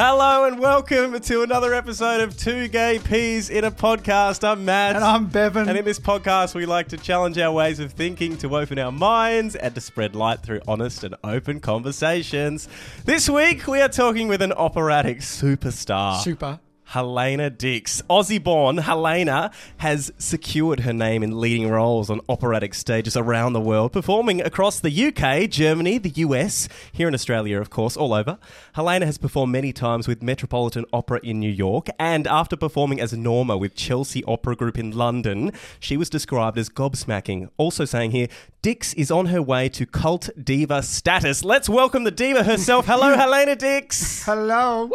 Hello and welcome to another episode of Two Gay Peas in a Podcast. I'm Matt. And I'm Bevan. And in this podcast, we like to challenge our ways of thinking, to open our minds, and to spread light through honest and open conversations. This week, we are talking with an operatic superstar. Super. Helena Dix. Aussie born Helena has secured her name in leading roles on operatic stages around the world, performing across the UK, Germany, the US, here in Australia, of course, all over. Helena has performed many times with Metropolitan Opera in New York, and after performing as Norma with Chelsea Opera Group in London, she was described as gobsmacking. Also saying here, Dix is on her way to cult diva status. Let's welcome the diva herself. Hello, Helena Dix. Hello.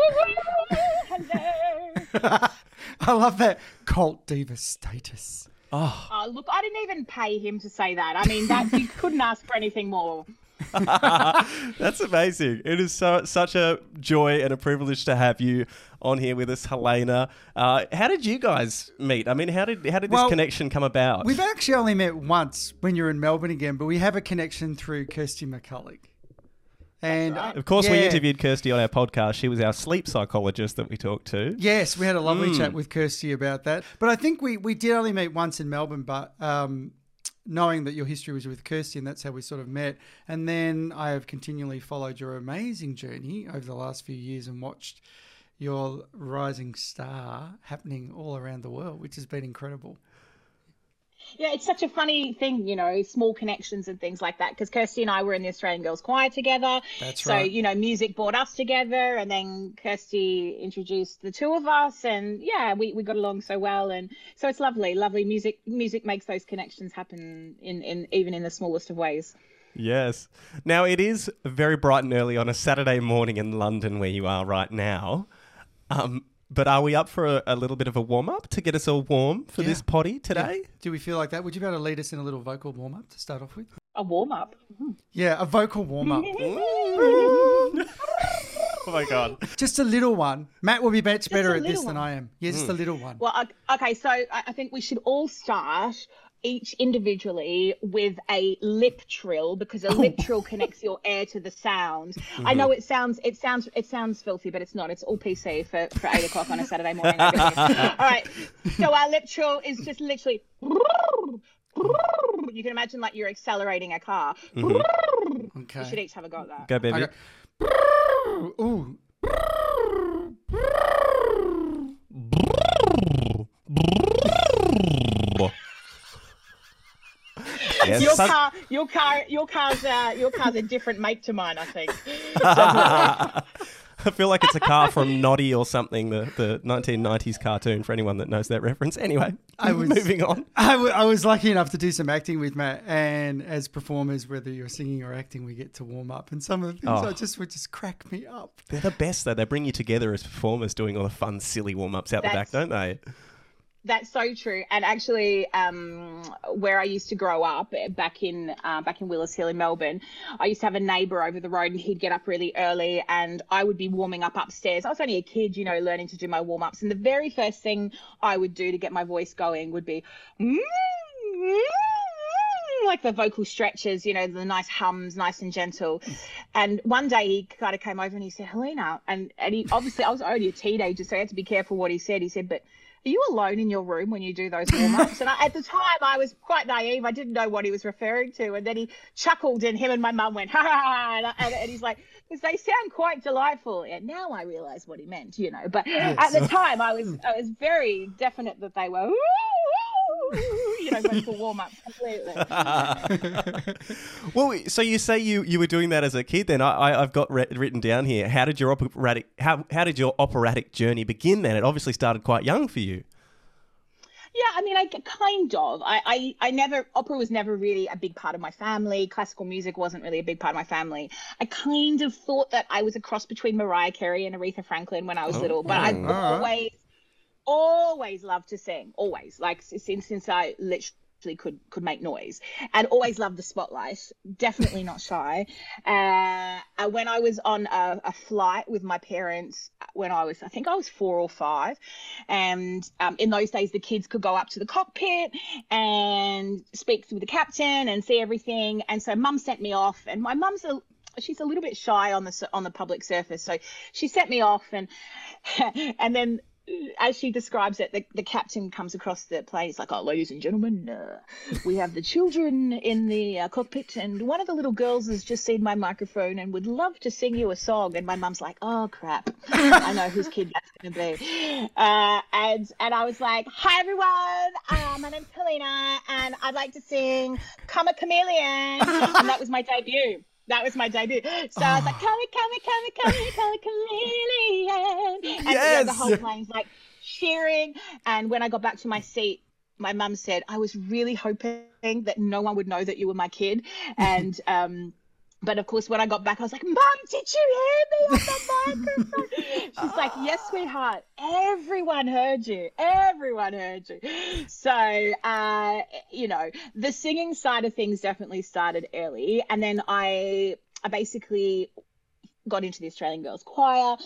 Hello. I love that cult diva status. Oh, look, I didn't even pay him to say that. I mean, that you couldn't ask for anything more. That's amazing. It is so such a joy and a privilege to have you on here with us, Helena. Uh, how did you guys meet? I mean, how did how did this Well, connection come about? We've actually only met once when you're in Melbourne again, but we have a connection through Kirsty McCulloch. And of course, we interviewed Kirsty on our podcast. She was our sleep psychologist that we talked to. Yes, we had a lovely Mm. chat with Kirsty about that. But I think we, we did only meet once in Melbourne, but um, knowing that your history was with Kirsty, and that's how we sort of met. And then I have continually followed your amazing journey over the last few years and watched your rising star happening all around the world, which has been incredible. Yeah, it's such a funny thing, you know, small connections and things like that. Because Kirsty and I were in the Australian Girls Choir together. That's so, right. you know, music brought us together, and then Kirsty introduced the two of us, and yeah, we, we got along so well, and so it's lovely, lovely music. Music makes those connections happen in, in even in the smallest of ways. Yes. Now it is very bright and early on a Saturday morning in London, where you are right now. Um, but are we up for a, a little bit of a warm up to get us all warm for Yeah. this potty today? Do we feel like that? Would you be able to lead us in a little vocal warm up to start off with? A warm up. Hmm. Yeah, a vocal warm up. oh my god. just a little one. Matt will be much better at this little than. I am. Yeah, just a hmm. little one. Well, okay, so I I think we should all start each individually with a lip trill because a lip oh. trill connects your air to the sound. I mm-hmm. know it sounds it sounds it sounds filthy, but it's not. It's all PC for, for eight o'clock on a Saturday morning. All right, so our lip trill is just literally. You can imagine like you're accelerating a car. Mm-hmm. You Okay. should each have a go at that. Go, baby. Okay. Ooh. Yes, Your son- car, your car, your car's uh, your car's a different make to mine, I think. I feel like it's a car from Noddy or something, the, the 1990s cartoon, for anyone that knows that reference. Anyway, I was- moving on. I, w- I was lucky enough to do some acting with Matt, and as performers, whether you're singing or acting, we get to warm up, and some of the things Oh. I just would just crack me up. They're the best, though. They bring you together as performers doing all the fun, silly warm ups out the back, don't they? That's so true. And actually, um, where I used to grow up eh, back in uh, back in Wheelers Hill in Melbourne, I used to have a neighbour over the road, and he'd get up really early, and I would be warming up upstairs. I was only a kid, you know, learning to do my warm ups, and the very first thing I would do to get my voice going would be. "Mm, mm, Like the vocal stretches, you know, the nice hums, nice and gentle. And one day he kind of came over and he said, Helena, and, and he obviously, I was already a teenager, so I had to be careful what he said. He said, But are you alone in your room when you do those warm ups? and I, at the time, I was quite naive. I didn't know what he was referring to. And then he chuckled, and him and my mum went, ha ha ha. And, and, he's like, because they sound quite delightful. And now I realize what he meant, you know. But at the time, I was I was very definite that they were, you know, for warm ups completely. well, so you say you, you were doing that as a kid. Then I, I I've got writ written down here. How did your operatic how how did your operatic journey begin? Then it obviously started quite young for you. Yeah, I mean, I kind of. I, I, I never, opera was never really a big part of my family. Classical music wasn't really a big part of my family. I kind of thought that I was a cross between Mariah Carey and Aretha Franklin when I was oh. little, but I've mm. always, always loved to sing. Always. Like, since, since I literally could could make noise and always loved the spotlight definitely not shy uh, uh, when i was on a, a flight with my parents when i was i think i was four or five and um, in those days the kids could go up to the cockpit and speak with the captain and see everything and so mum sent me off and my mum's a she's a little bit shy on the on the public surface. So she sent me off, and and then as she describes it, the, the captain comes across the plane. He's like, "Oh, ladies and gentlemen, uh, we have the children in the uh, cockpit, and one of the little girls has just seen my microphone and would love to sing you a song." And my mum's like, "Oh crap, I know whose kid that's going to be." Uh, and and I was like, "Hi everyone, uh, my name's Helena, and I'd like to sing "Karma Chameleon," and that was my debut that was my debut. So oh. I was like, come here, come here, come here, come come chameleon. And yes. you know, the whole plane's like cheering. And when I got back to my seat, my mum said, I was really hoping that no one would know that you were my kid. And um, but of course, when I got back, I was like, Mom, did you hear me on the microphone? She's like, Yes, sweetheart. Everyone heard you. Everyone heard you. So, uh, you know, the singing side of things definitely started early. And then I, I basically got into the Australian Girls Choir,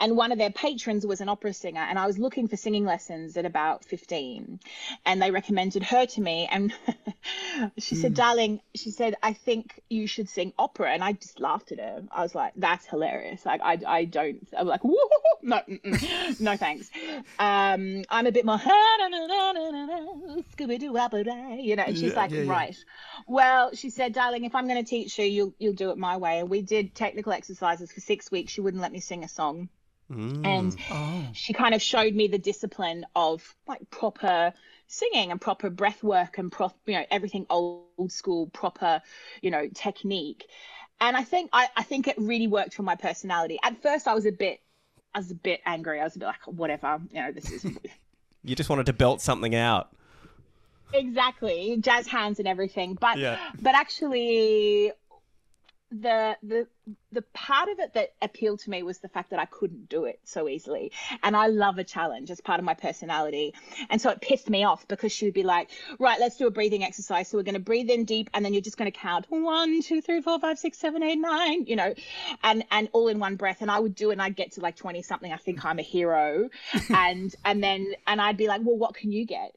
and one of their patrons was an opera singer, and I was looking for singing lessons at about 15, and they recommended her to me, and she mm. said, hmm. "Darling," she said, "I think you should sing opera," and I just laughed at her. I was like, "That's hilarious!" Like I, I don't. I'm like, Woo! no, no, thanks. Um, I'm a bit more Scooby Doo opera, you know. And she's yeah, like, yeah, "Right." Yeah. Well, she said, "Darling, if I'm going to teach you, you'll you'll do it my way." And we did technical exercises for six weeks. She wouldn't let me sing a song. Mm. And oh. she kind of showed me the discipline of like proper singing and proper breath work and prop, you know, everything old school, proper, you know, technique. And I think I, I think it really worked for my personality. At first I was a bit I was a bit angry. I was a bit like, whatever, you know, this is You just wanted to belt something out. Exactly. Jazz hands and everything. But yeah. but actually the the the part of it that appealed to me was the fact that I couldn't do it so easily. And I love a challenge as part of my personality. And so it pissed me off because she would be like, right, let's do a breathing exercise. So we're going to breathe in deep and then you're just going to count one, two, three, four, five, six, seven, eight, nine, you know, and, and all in one breath. And I would do it and I'd get to like 20 something. I think I'm a hero. and, and then, and I'd be like, well, what can you get?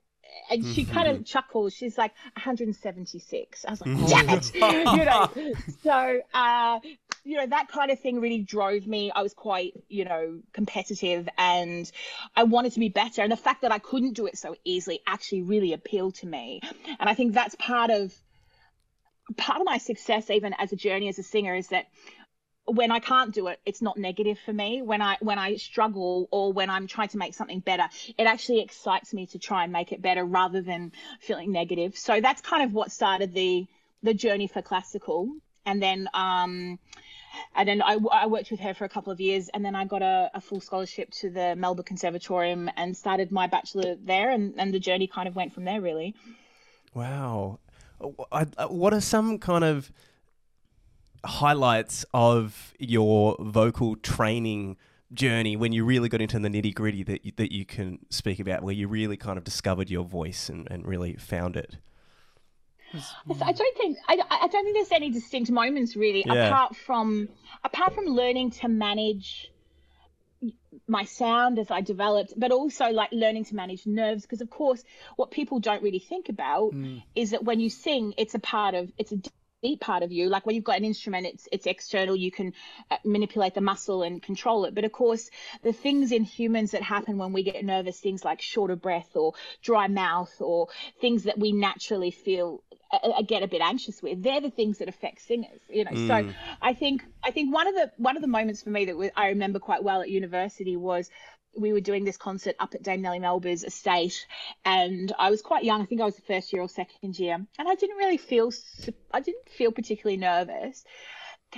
And she kind of chuckles. She's like 176. I was like, damn it, you know. So, uh, you know, that kind of thing really drove me. I was quite, you know, competitive, and I wanted to be better. And the fact that I couldn't do it so easily actually really appealed to me. And I think that's part of part of my success, even as a journey as a singer, is that when I can't do it, it's not negative for me. When I when I struggle or when I'm trying to make something better, it actually excites me to try and make it better rather than feeling negative. So that's kind of what started the the journey for classical. And then um and then I, I worked with her for a couple of years and then I got a, a full scholarship to the Melbourne Conservatorium and started my bachelor there and, and the journey kind of went from there really. Wow. I, I, what are some kind of highlights of your vocal training journey when you really got into the nitty gritty that you, that you can speak about, where you really kind of discovered your voice and, and really found it? I don't think I, I don't think there's any distinct moments really, yeah. apart from apart from learning to manage my sound as I developed, but also like learning to manage nerves. Because of course, what people don't really think about mm. is that when you sing, it's a part of it's a part of you like when you've got an instrument it's it's external you can uh, manipulate the muscle and control it but of course the things in humans that happen when we get nervous things like shorter breath or dry mouth or things that we naturally feel uh, uh get a bit anxious with they're the things that affect singers you know mm. so i think i think one of the one of the moments for me that i remember quite well at university was we were doing this concert up at Dame Nellie Melba's estate, and I was quite young. I think I was the first year or second year, and I didn't really feel I didn't feel particularly nervous.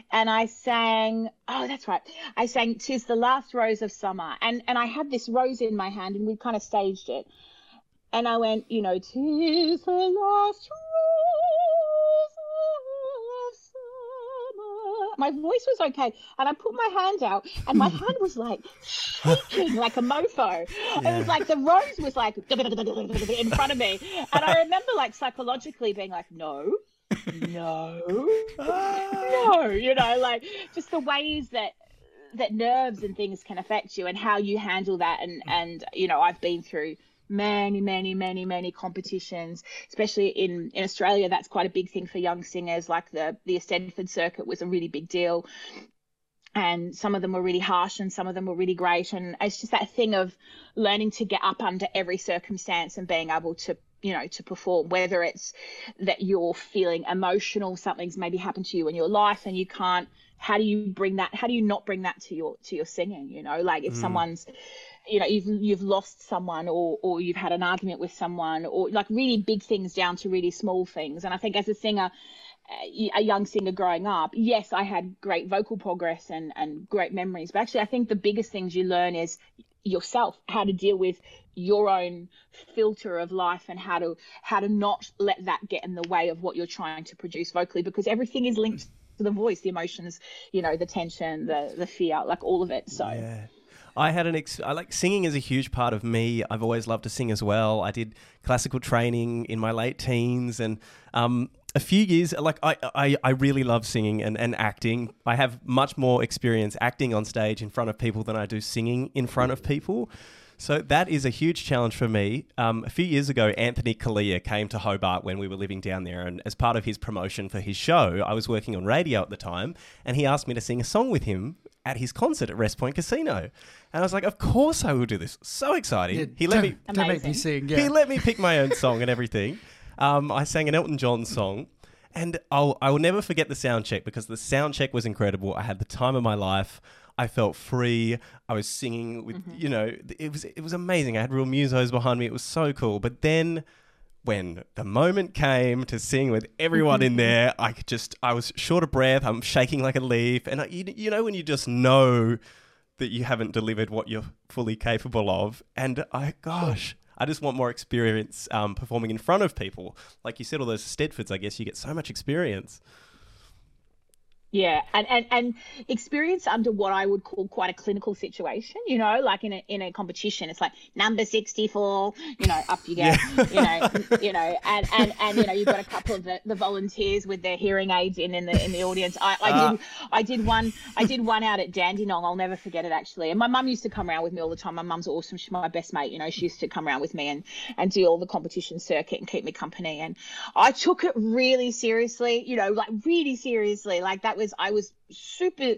And I sang, oh, that's right. I sang "Tis the Last Rose of Summer," and and I had this rose in my hand, and we kind of staged it. And I went, you know, "Tis the last my voice was okay. And I put my hand out, and my hand was like shaking like a mofo. Yeah. It was like the rose was like in front of me. And I remember like psychologically being like, no, no, no, you know, like just the ways that that nerves and things can affect you and how you handle that and and you know i've been through many, many, many, many competitions, especially in, in Australia. That's quite a big thing for young singers. Like the, the Eisteddfod circuit was a really big deal. And some of them were really harsh and some of them were really great. And it's just that thing of learning to get up under every circumstance and being able to you know to perform whether it's that you're feeling emotional something's maybe happened to you in your life and you can't how do you bring that how do you not bring that to your to your singing you know like if mm. someone's you know you've you've lost someone or or you've had an argument with someone or like really big things down to really small things and i think as a singer a young singer growing up yes i had great vocal progress and and great memories but actually i think the biggest things you learn is yourself how to deal with your own filter of life and how to how to not let that get in the way of what you're trying to produce vocally because everything is linked to the voice the emotions you know the tension the the fear like all of it so yeah. I had an ex- I like singing is a huge part of me. I've always loved to sing as well. I did classical training in my late teens and um, a few years like I, I, I really love singing and, and acting. I have much more experience acting on stage in front of people than I do singing in front of people. So that is a huge challenge for me. Um, a few years ago, Anthony Callea came to Hobart when we were living down there, and as part of his promotion for his show, I was working on radio at the time, and he asked me to sing a song with him at his concert at Wrest Point Casino, and I was like, "Of course I will do this!" So exciting. Yeah, he let me to make me sing. Yeah. He let me pick my own song and everything. Um, I sang an Elton John song. And I'll, I will never forget the sound check because the sound check was incredible. I had the time of my life. I felt free. I was singing with, mm-hmm. you know, it was it was amazing. I had real musos behind me. It was so cool. But then when the moment came to sing with everyone in there, I could just I was short of breath. I'm shaking like a leaf, and I, you, you know when you just know that you haven't delivered what you're fully capable of, and I gosh. I just want more experience um, performing in front of people. Like you said, all those Stedfords, I guess you get so much experience. Yeah, and, and and experience under what I would call quite a clinical situation, you know, like in a in a competition, it's like number sixty four, you know, up you get, yeah. you know, you know, and, and and you know, you've got a couple of the, the volunteers with their hearing aids in in the in the audience. I, I uh. did I did one I did one out at Dandenong. I'll never forget it actually. And my mum used to come around with me all the time. My mum's awesome. She's my best mate. You know, she used to come around with me and and do all the competition circuit and keep me company. And I took it really seriously, you know, like really seriously, like that was I was super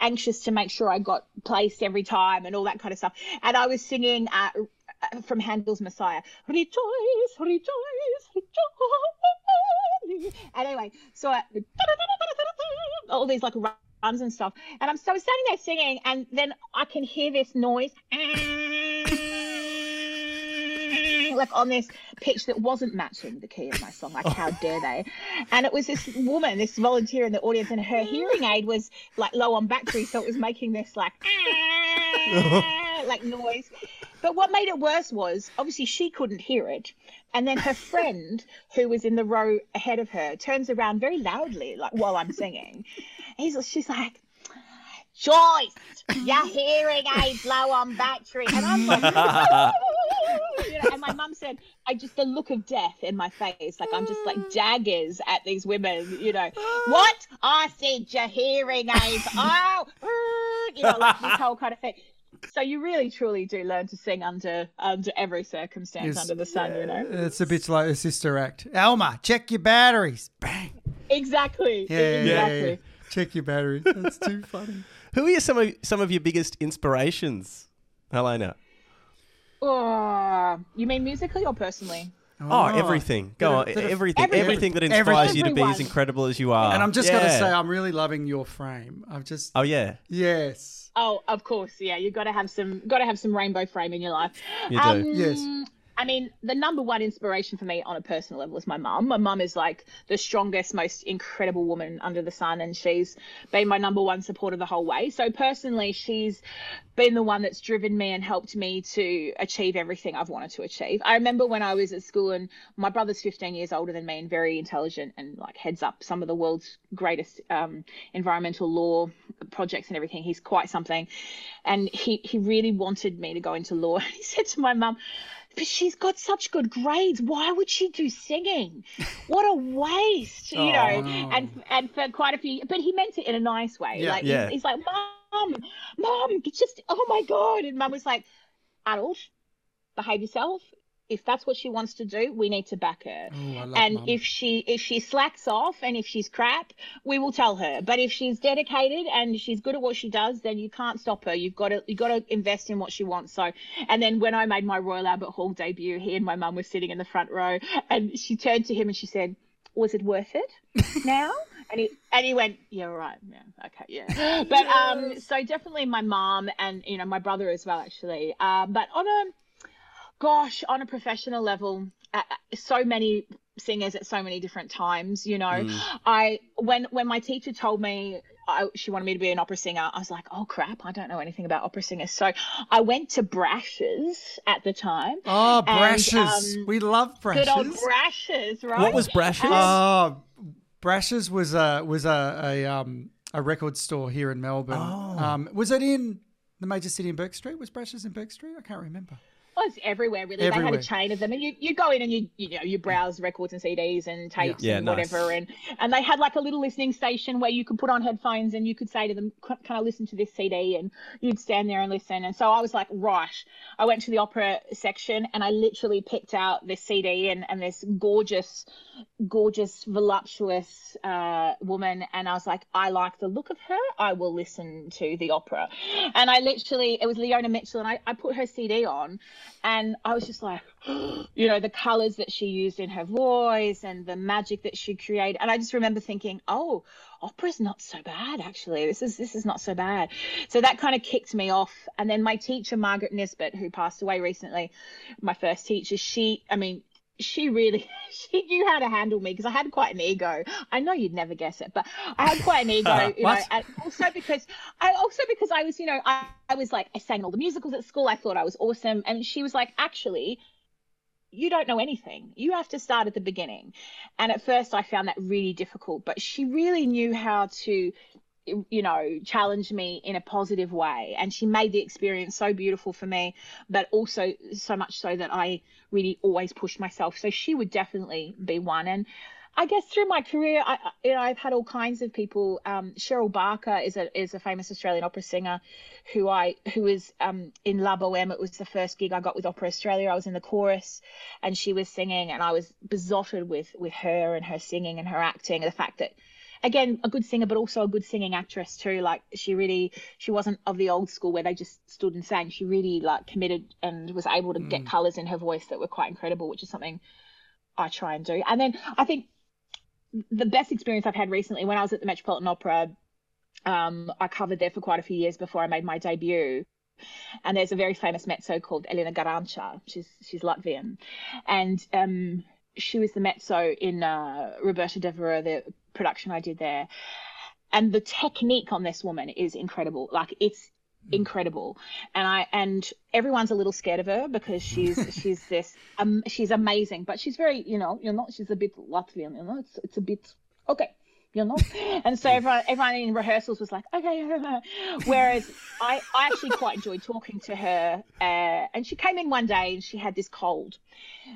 anxious to make sure I got placed every time and all that kind of stuff. And I was singing uh, uh from Handel's Messiah, rejoice, rejoice, rejoice. And anyway, so I, all these like runs and stuff, and I'm so standing there singing, and then I can hear this noise like on this pitch that wasn't matching the key of my song. Like, how dare they? And it was this woman, this volunteer in the audience, and her hearing aid was like low on battery, so it was making this like like noise. But what made it worse was obviously she couldn't hear it. And then her friend, who was in the row ahead of her, turns around very loudly, like while I'm singing. He's, she's like, Joyce, your hearing aid's low on battery. And I'm like, you know, and my mum said, I just, the look of death in my face, like I'm just like mm. daggers at these women, you know, ah. what? I said your hearing aids. Oh, mm, you know, like this whole kind of thing. So you really truly do learn to sing under under every circumstance it's, under the sun, you know. It's a bit like a sister act. Alma, check your batteries. Bang. Exactly. Yeah, exactly. Yeah, yeah. Check your batteries. That's too funny. Who are some of some of your biggest inspirations, Helena? Oh, you mean musically or personally? Oh, oh everything. Go on. Everything, everything, everything that inspires you to be as incredible as you are. And I'm just yeah. going to say, I'm really loving your frame. I've just. Oh yeah. Yes. Oh, of course. Yeah, you've got to have some. Got to have some rainbow frame in your life. You do. Um, yes. I mean, the number one inspiration for me on a personal level is my mum. My mum is like the strongest, most incredible woman under the sun, and she's been my number one supporter the whole way. So, personally, she's been the one that's driven me and helped me to achieve everything I've wanted to achieve. I remember when I was at school, and my brother's 15 years older than me and very intelligent and like heads up some of the world's greatest um, environmental law projects and everything. He's quite something. And he, he really wanted me to go into law. And he said to my mum, but she's got such good grades. Why would she do singing? What a waste, you oh, know. No. And and for quite a few, but he meant it in a nice way. Yeah, like yeah. He's, he's like, mom, mom, just oh my god. And mum was like, adult, behave yourself. If that's what she wants to do, we need to back her. And if she if she slacks off and if she's crap, we will tell her. But if she's dedicated and she's good at what she does, then you can't stop her. You've got to you've got to invest in what she wants. So, and then when I made my Royal Albert Hall debut, he and my mum were sitting in the front row, and she turned to him and she said, "Was it worth it now?" And he and he went, "Yeah, right, yeah, okay, yeah." But um, so definitely my mom and you know my brother as well, actually. Uh, but on a gosh, on a professional level, uh, so many singers at so many different times. You know, I when when my teacher told me I, she wanted me to be an opera singer, I was like, oh crap, I don't know anything about opera singers. So I went to Brashes at the time. Oh, And, Brashes. um, we love Brashes. Good old Brashes, right? What was Brashes? Oh, Brashes was a was a a, um, a record store here in Melbourne. Oh. Um, was it in the major city in Bourke Street? Was Brashes in Bourke Street? I can't remember. Well, it's everywhere really. They had a chain of them, and you, you go in and you you know you browse records and CDs and tapes Yeah, and nice. whatever, and and they had like a little listening station where you could put on headphones and you could say to them, "Can I listen to this CD?" And you'd stand there and listen. And so I was like, right. I went to the opera section and I literally picked out this CD and and this gorgeous, gorgeous, voluptuous uh, woman, and I was like, I like the look of her. I will listen to the opera. And I literally, it was Leona Mitchell, and I, I put her CD on, and I was just like, you know, the colors that she used in her voice and the magic that she created. And I just remember thinking, oh, opera's not so bad actually. This is this is not so bad. So that kind of kicked me off. And then my teacher, Margaret Nisbet, who passed away recently, my first teacher, she, I mean, she really she knew how to handle me because I had quite an ego. I know you'd never guess it, but I had quite an ego, you know, and also because I also because I was, you know, I, I was like I sang all the musicals at school. I thought I was awesome, and she was like, actually, you don't know anything. You have to start at the beginning. And at first, I found that really difficult, but she really knew how to you know challenged me in a positive way and she made the experience so beautiful for me but also so much so that i really always pushed myself so she would definitely be one and I guess through my career, I, you know, I've had all kinds of people. Um, Cheryl Barker is a is a famous Australian opera singer, who I who was um, in La Boheme. It was the first gig I got with Opera Australia. I was in the chorus, and she was singing, and I was besotted with with her and her singing and her acting. The fact that again a good singer but also a good singing actress too. Like she really she wasn't of the old school where they just stood and sang. She really like committed and was able to get colors in her voice that were quite incredible which is something i try and do. And then i think the best experience i've had recently when i was at the metropolitan opera um, i covered there for quite a few years before i made my debut. And there's a very famous mezzo called Elina Garanča. She's she's Latvian, and um, she was the mezzo in uh, Roberto Devereux, the production I did there. And the technique on this woman is incredible. Like it's incredible, and I and everyone's a little scared of her because she's she's this um she's amazing, but she's very you know you know she's a bit Latvian. You know it's it's a bit okay you know and so everyone everyone in rehearsals was like okay whereas i i actually quite enjoyed talking to her uh, and she came in one day and she had this cold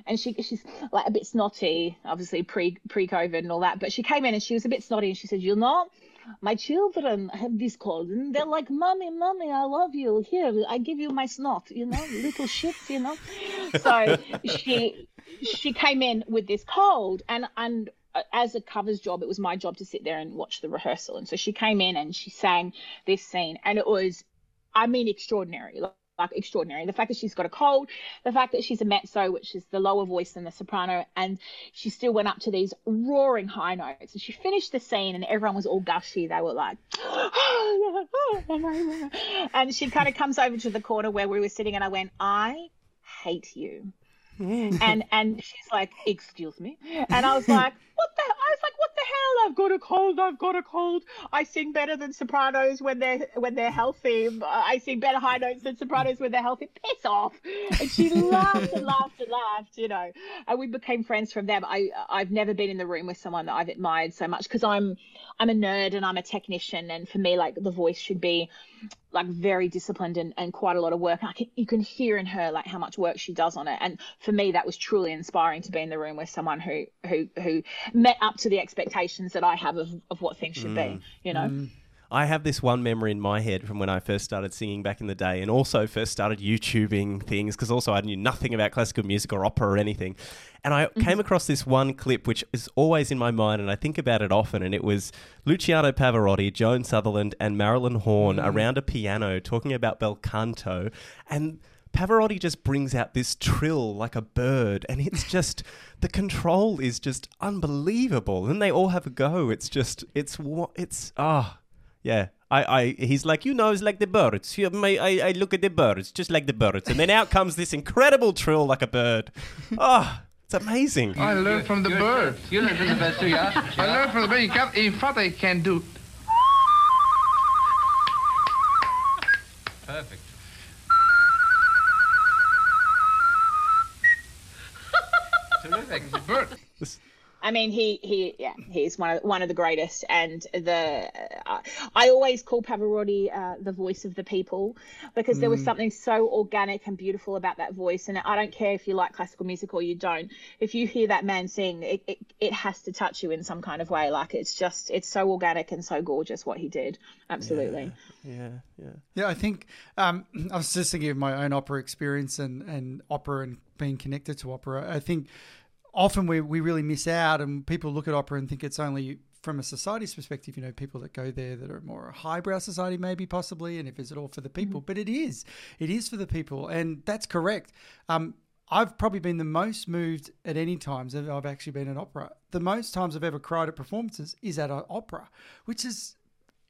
and she she's like a bit snotty obviously pre pre covid and all that but she came in and she was a bit snotty and she said "You're not." my children have this cold and they're like mommy mommy i love you here i give you my snot you know little shit you know so she she came in with this cold and and as a covers job it was my job to sit there and watch the rehearsal. And so she came in and she sang this scene and it was i mean extraordinary like, like extraordinary. The fact that she's got a cold the fact that she's a mezzo which is the lower voice than the soprano and she still went up to these roaring high notes. And she finished the scene and everyone was all gushy. They were like and she kind of comes over to the corner where we were sitting and i went i hate you and and she's like, "Excuse me," and I was like, "What the?" I was like, "What the hell? I've got a cold. I've got a cold. I sing better than sopranos when they're when they're healthy. I sing better high notes than sopranos when they're healthy. Piss off!" And she laughed and laughed and laughed, you know. And we became friends from there. I I've never been in the room with someone that I've admired so much because I'm I'm a nerd and I'm a technician, and for me, like the voice should be like very disciplined and, and quite a lot of work. I can, you can hear in her like how much work she does on it. And for me, that was truly inspiring to be in the room with someone who who who met up to the expectations that I have of, of what things should be. Mm. You know. Mm. I have this one memory in my head from when I first started singing back in the day and also first started YouTubing things because also I knew nothing about classical music or opera or anything. And I came across this one clip which is always in my mind and I think about it often. And it was Luciano Pavarotti, Joan Sutherland, and Marilyn Horne around a piano talking about bel canto. And Pavarotti just brings out this trill like a bird, and it's just the control is just unbelievable. And they all have a go. It's just it's what it's ah yeah. I, I he's like you know it's like the birds. You may, I, I look at the birds just like the birds, and then out comes this incredible trill like a bird. Oh, it's amazing. I learned from the bird. You learn from the best too, yeah? I learned from the bird. You can, in fact, I can do. I mean, he he yeah, he's one of one of the greatest, and the uh, I always call Pavarotti uh, the voice of the people because there was something so organic and beautiful about that voice. And I don't care if you like classical music or you don't. If you hear that man sing, it it, it has to touch you in some kind of way. Like it's just it's so organic and so gorgeous what he did. Absolutely. Yeah, yeah. Yeah, I think um, I was just thinking of my own opera experience and, and opera and being connected to opera. I think often we, we really miss out and people look at opera and think it's only from a society's perspective, you know, people that go there that are more a highbrow society, maybe possibly, and if it's it all for the people, but it is, it is for the people, and that's correct. Um, I've probably been the most moved at any times that I've actually been at opera. The most times I've ever cried at performances is at an opera, which is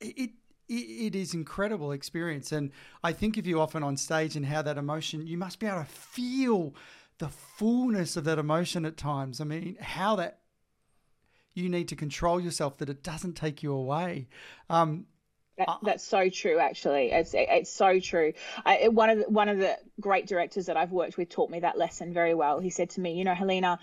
it. It, it is incredible experience, and I think of you often on stage and how that emotion, you must be able to feel the fullness of that emotion at times. I mean, how that you need to control yourself that it doesn't take you away. Um, That, uh-uh. that's so true. Actually, it's it's so true. I, one of the, one of the great directors that I've worked with taught me that lesson very well. He said to me, "You know, Helena,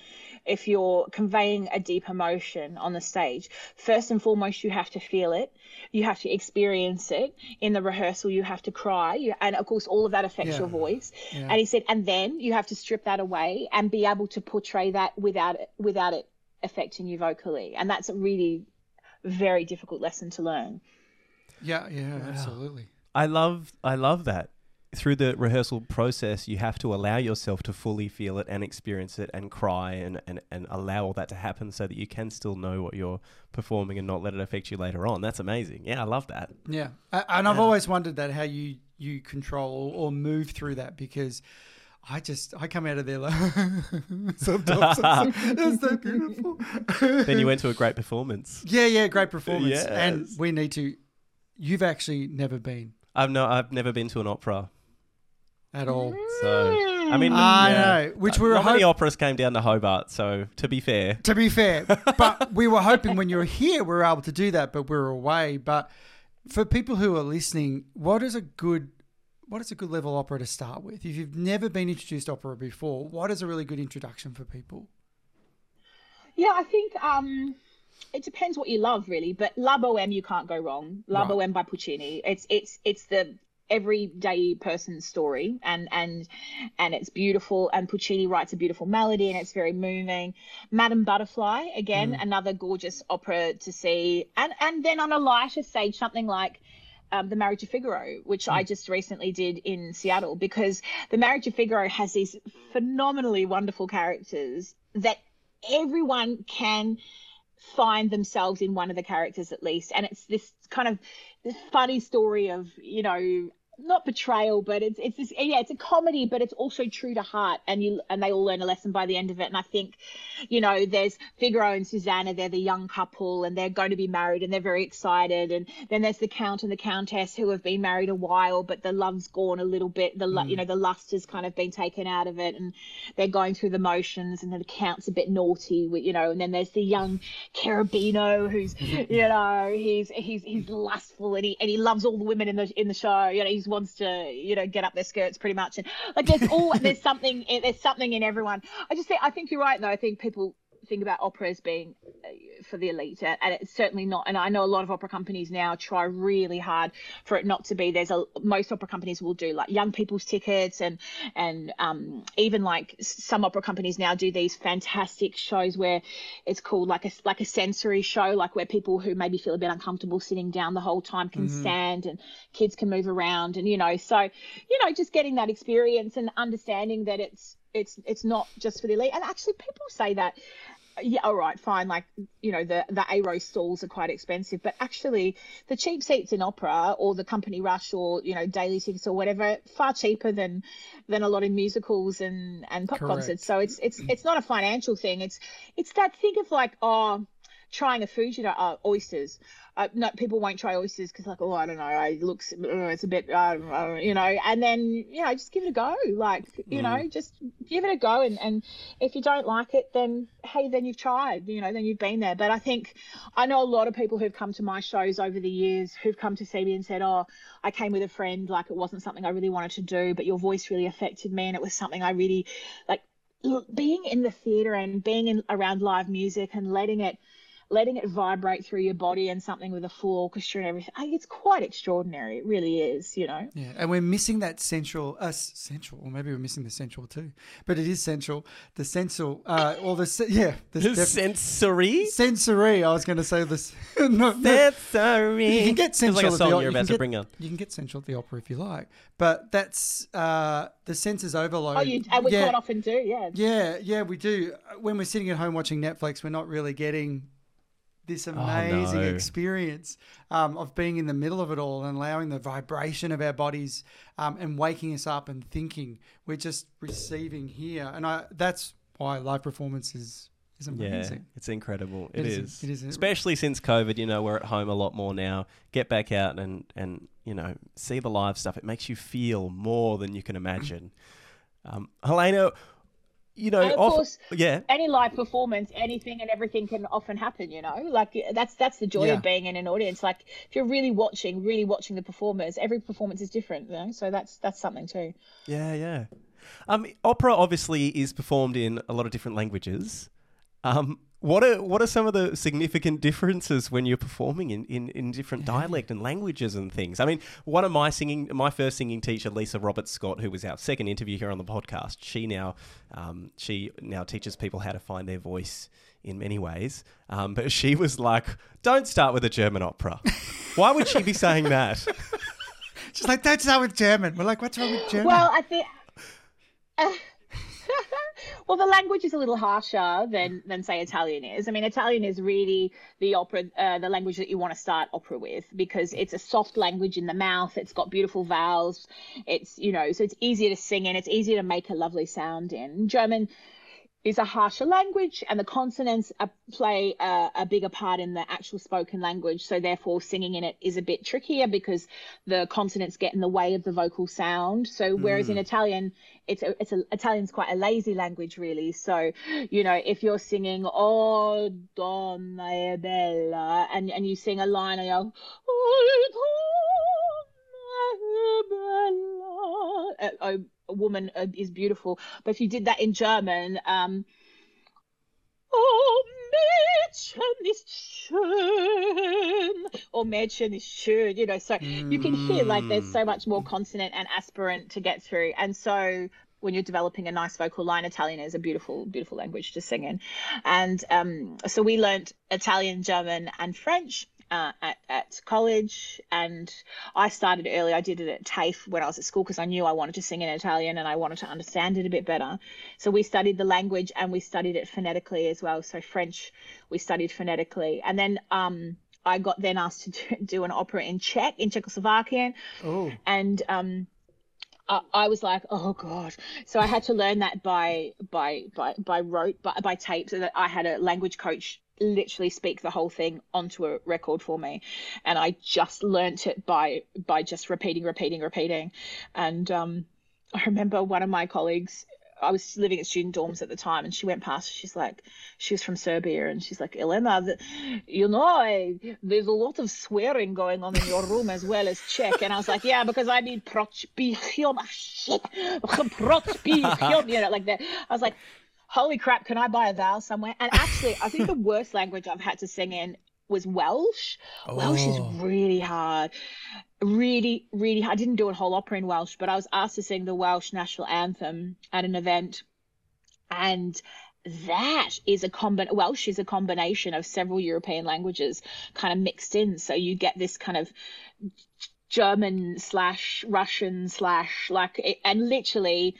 if you're conveying a deep emotion on the stage, first and foremost, you have to feel it. You have to experience it. In the rehearsal, you have to cry, you, and of course, all of that affects Yeah. your voice. Yeah. And he said, and then you have to strip that away and be able to portray that without it, without it affecting you vocally. And that's a really very difficult lesson to learn. Yeah, yeah, absolutely. I love I love that. Through the rehearsal process, you have to allow yourself to fully feel it and experience it and cry and, and, and allow all that to happen so that you can still know what you're performing and not let it affect you later on. That's amazing. Yeah, I love that. Yeah, A- and I've always wondered that how you you control or move through that because I just I come out of there like sometimes I'm so, it's so beautiful. Then you went to a great performance. yeah, yeah, great performance, and we need to. You've actually never been I've no I've never been to an opera. at all. So I mean I yeah. know, which we were Not many hop- operas came down to Hobart, so to be fair. To be fair, but we were hoping when you were here we were able to do that, but we were away. But for people who are listening, what is a good what is a good level opera to start with? If you've never been introduced to opera before, what is a really good introduction for people? Yeah, I think um, it depends what you love, really. But La Boheme, you can't go wrong. La Right. Boheme by Puccini. It's it's it's the everyday person's story, and and and it's beautiful. And Puccini writes a beautiful melody, and it's very moving. Madame Butterfly, again, another gorgeous opera to see. And and then on a lighter stage, something like. Um, the Marriage of Figaro, which I just recently did in Seattle, because the Marriage of Figaro has these phenomenally wonderful characters that everyone can find themselves in one of the characters at least. And it's this kind of this funny story of you know not betrayal but it's it's this yeah it's a comedy but it's also true to heart and you and they all learn a lesson by the end of it. And i think you know there's figaro and susanna they're the young couple and they're going to be married and they're very excited. And then there's the count and the countess who have been married a while but the love's gone a little bit. The lu- mm. you know the lust has kind of been taken out of it and they're going through the motions and then the count's a bit naughty you know and then there's the young Cherubino who's you know he's he's he's lustful and he and he loves all the women in the in the show. You know he wants to you know get up their skirts pretty much. And like there's all there's something there's something in everyone. I just think i think you're right though. I think people think about opera as being uh, for the elite, and it's certainly not. And I know a lot of opera companies now try really hard for it not to be. There's a most opera companies will do like young people's tickets, and and um, even like some opera companies now do these fantastic shows where it's called like a like a sensory show, like where people who maybe feel a bit uncomfortable sitting down the whole time can stand, and kids can move around, and you know, so you know, just getting that experience and understanding that it's it's it's not just for the elite. And actually, people say that. Yeah, all right, fine. Like you know, the the A row stalls are quite expensive, but actually, the cheap seats in opera or the company rush or you know daily tickets or whatever, far cheaper than than a lot of musicals and and pop Correct. concerts. So it's it's it's not a financial thing. It's it's that thing of like oh, trying a food you know, uh, oysters. Uh, no, people won't try oysters because like oh I don't know, it looks uh, it's a bit uh, uh, you know, and then you know just give it a go. Like you know, just give it a go, and and if you don't like it, then hey, then you've tried. You know, then you've been there. But I think I know a lot of people who've come to my shows over the years who've come to see me and said, oh, I came with a friend, like it wasn't something I really wanted to do, but your voice really affected me, and it was something I really like being in the theater and being in around live music and letting it letting it vibrate through your body and something with a full orchestra and everything. It's quite extraordinary it really is you know Yeah, and we're missing that central, uh, central, or maybe we're missing the central too. But it is central, the central, uh, or the yeah, the The def- sensory? sensory. I was going to say this. no, no, Sensory. you can get Feels central. like a at the song you're you can to get- bring on. You can get central at the opera if you like, but that's uh, the senses overload. oh you and we yeah, quite often do yeah yeah, yeah, we do. When we're sitting at home watching Netflix, we're not really getting this amazing Oh, no. experience um, of being in the middle of it all and allowing the vibration of our bodies um, and waking us up and thinking. We're just receiving here, and I that's why live performance is is Yeah, amazing. it's incredible. It it is- is. it is. Especially since COVID, you know, we're at home a lot more now. Get back out and, and you know, see the live stuff. It makes you feel more than you can imagine. Um, Helena, you know, of off- course- yeah. any live performance, anything and everything can often happen, you know. Like that's that's the joy Yeah. of being in an audience. Like if you're really watching, really watching the performers, every performance is different, you know. So that's that's something too. Yeah, yeah. Um, opera obviously is performed in a lot of different languages. Um, what are what are some of the significant differences when you're performing in, in, in different dialect and languages and things? I mean, one of my singing, my first singing teacher, Lisa Roberts Scott, who was our second interview here on the podcast, she now um, she now teaches people how to find their voice in many ways. Um, but she was like, "Don't start with a German opera." Why would she be saying that? She's like, don't start with German. We're like, what's wrong with German? Well, I think. Well, the language is a little harsher than than say Italian is. I mean, Italian is really the opera, uh, the language that you want to start opera with because it's a soft language in the mouth. It's got beautiful vowels. It's you know, so it's easier to sing in. It's easier to make a lovely sound in. German is a harsher language and the consonants are, play a, a bigger part in the actual spoken language. So therefore singing in it is a bit trickier because the consonants get in the way of the vocal sound. So whereas in hmm. italian it's a, it's a italian's quite a lazy language really. So you know if you're singing oh donna e bella and and you sing a line and you go oh donna e bella a, a woman uh, is beautiful but if you did that in german um Oh, Mädchen ist schön. Or Mädchen ist schön, you know, so you can hear like there's so much more consonant and aspirant to get through. And so when you're developing a nice vocal line, Italian is a beautiful, beautiful language to sing in. And um, so we learnt Italian, German, and French. Uh, at, at college and I started early. I did it at TAFE when I was at school because I knew I wanted to sing in Italian and I wanted to understand it a bit better. So we studied the language and we studied it phonetically as well. So French, we studied phonetically. And then um, I got then asked to do, an opera in Czech, in Czechoslovakian. oh, And um, I, I was like, oh god. So I had to learn that by by by by rote by, by tape, so that I had a language coach literally speak the whole thing onto a record for me, and I just learnt it by by just repeating, repeating, repeating, and um, I remember one of my colleagues. I was living at student dorms at the time, and she went past. She's like, she was from Serbia, and she's like, Elena, the, you know, I, there's a lot of swearing going on in your room as well as Czech. And I was like, yeah, because I need prochpichion, shit, prochpichion, you know, like that. I was like, holy crap, can I buy a vowel somewhere? And actually, I think the worst language I've had to sing in was Welsh. Welsh is Oh. really hard. Really, really hard. I didn't do a whole opera in Welsh, but I was asked to sing the Welsh national anthem at an event. And that is a combi- Welsh is a combination of several European languages kind of mixed in. So you get this kind of German slash Russian slash like, and literally,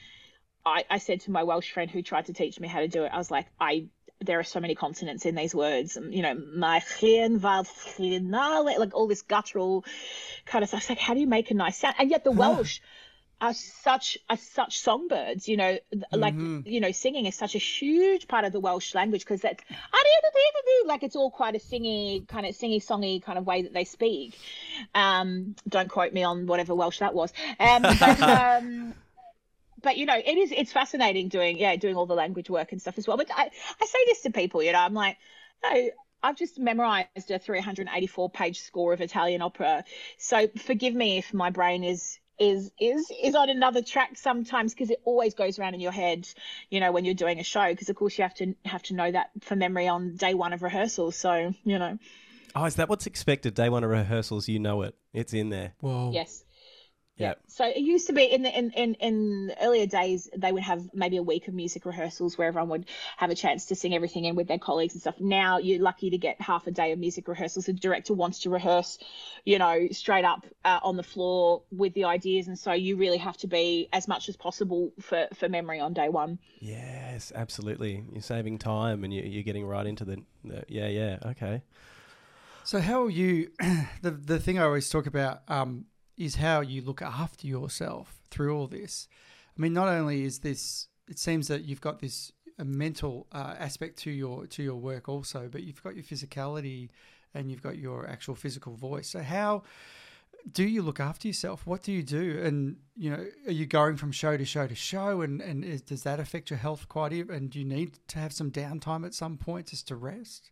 I, I said to my Welsh friend who tried to teach me how to do it, I was like, I there are so many consonants in these words, you know, my chien, val, chien, na, like all this guttural kind of stuff. It's like, how do you make a nice sound? And yet the Welsh are such are such songbirds, you know, like you know, singing is such a huge part of the Welsh language because that's like it's all quite a singy kind of singy songy kind of way that they speak. Um, don't quote me on whatever Welsh that was. Um, but, um, but you know, it is it's fascinating doing yeah doing all the language work and stuff as well. But I I say this to people, you know, I'm like, no. I've just memorized a 384 page score of Italian opera. So forgive me if my brain is is is is on another track sometimes because it always goes around in your head you know when you're doing a show because of course you have to have to know that for memory on day one of rehearsal so you know Oh, is that what's expected? Day one of rehearsals, you know it. It's in there. Whoa. yes Yeah. So it used to be in the in, in in earlier days they would have maybe a week of music rehearsals where everyone would have a chance to sing everything in with their colleagues and stuff. Now you're lucky to get half a day of music rehearsals. The director wants to rehearse, you know, straight up uh, on the floor with the ideas, and so you really have to be as much as possible for for memory on day one. Yes, absolutely. You're saving time and you- you're getting right into the. the yeah, yeah. Okay. So how are you? The the thing I always talk about um, is how you look after yourself through all this. I mean, not only is this, it seems that you've got this a mental uh, aspect to your to your work also, but you've got your physicality and you've got your actual physical voice. So how do you look after yourself? What do you do? And you know, are you going from show to show to show? And and is, does that affect your health quite? And do you need to have some downtime at some point just to rest?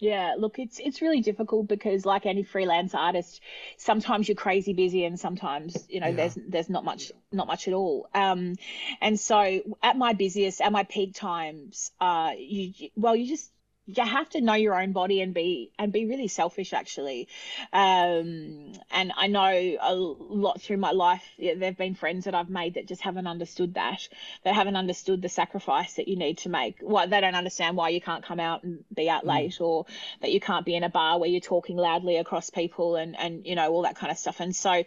Yeah, look, it's it's really difficult because like any freelance artist, sometimes you're crazy busy and sometimes, you know, Yeah. there's there's not much not much at all. Um and so at my busiest, at my peak times, uh you well, you just you have to know your own body and be and be really selfish actually. Um and i know a lot through my life yeah, there have been friends that i've made that just haven't understood that. That haven't understood the sacrifice that you need to make. Why they don't understand why you can't come out and be out late or that you can't be in a bar where you're talking loudly across people and and you know all that kind of stuff. And so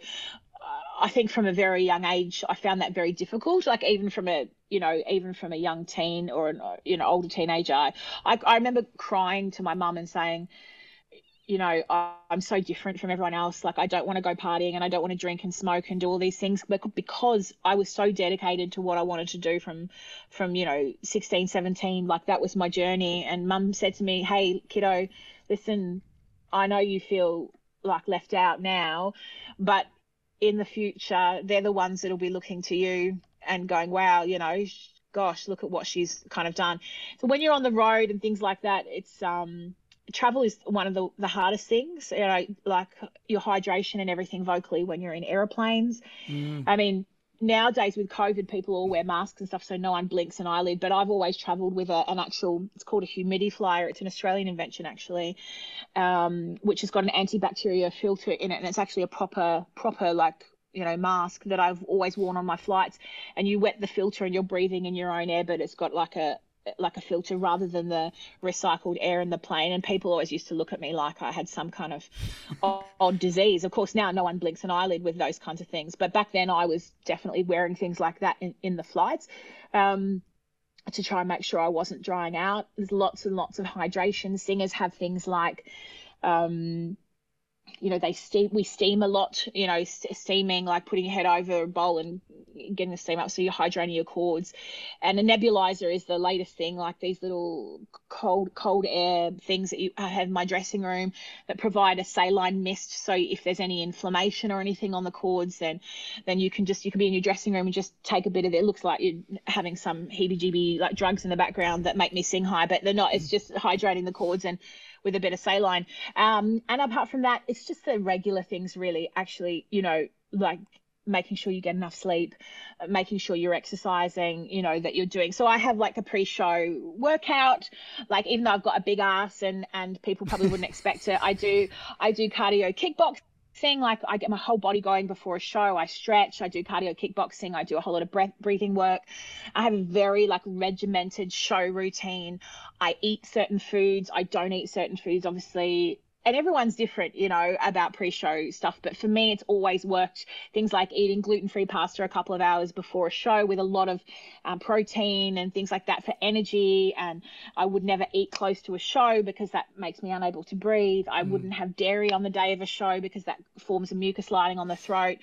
I think from a very young age, I found that very difficult. Like even from a, you know, even from a young teen or an, you know, older teenager, I, I, I remember crying to my mum and saying, you know, I, I'm so different from everyone else. Like I don't want to go partying and I don't want to drink and smoke and do all these things, because I was so dedicated to what I wanted to do from, from you know, 16, 17, like that was my journey. And mum said to me, "Hey, kiddo, listen, I know you feel like left out now, but in the future, they're the ones that'll be looking to you and going, wow, you know, gosh, look at what she's kind of done. So when you're on the road and things like that, it's um, travel is one of the, the hardest things. You know, like your hydration and everything vocally when you're in airplanes. I mean, nowadays with COVID, people all wear masks and stuff, so no one blinks an eyelid. But I've always travelled with a, an actual, it's called a humidifier. It's an Australian invention actually, um, which has got an antibacterial filter in it, and it's actually a proper, proper like you know mask that I've always worn on my flights. And you wet the filter and you're breathing in your own air, but it's got like a like a filter rather than the recycled air in the plane. And people always used to look at me like I had some kind of odd, odd disease. Of course now no one blinks an eyelid with those kinds of things. But back then I was definitely wearing things like that in, in the flights um, to try and make sure I wasn't drying out. There's lots and lots of hydration. Singers have things like um, you know they steam we steam a lot you know steaming like putting your head over a bowl and getting the steam up so you're hydrating your cords and a nebulizer is the latest thing like these little cold cold air things that you I have in my dressing room that provide a saline mist so if there's any inflammation or anything on the cords then then you can just you can be in your dressing room and just take a bit of it. It looks like you're having some heebie-jeebie like drugs in the background that make me sing high, but they're not. It's just hydrating the cords and with a bit of saline. Um, and apart from that, it's just the regular things really. Actually, you know, like making sure you get enough sleep, making sure you're exercising, you know, that you're doing. So I have like a pre-show workout. Like even though I've got a big ass and and people probably wouldn't expect it, I do I do cardio kickboxing. Like I get my whole body going before a show. I stretch. I do cardio kickboxing. I do a whole lot of breath breathing work. I have a very like regimented show routine. I eat certain foods. I don't eat certain foods. Obviously, and everyone's different, you know, about pre-show stuff. But for me, it's always worked. Things like eating gluten-free pasta a couple of hours before a show with a lot of um, protein and things like that for energy. And I would never eat close to a show because that makes me unable to breathe. I wouldn't have dairy on the day of a show because that forms a mucus lining on the throat.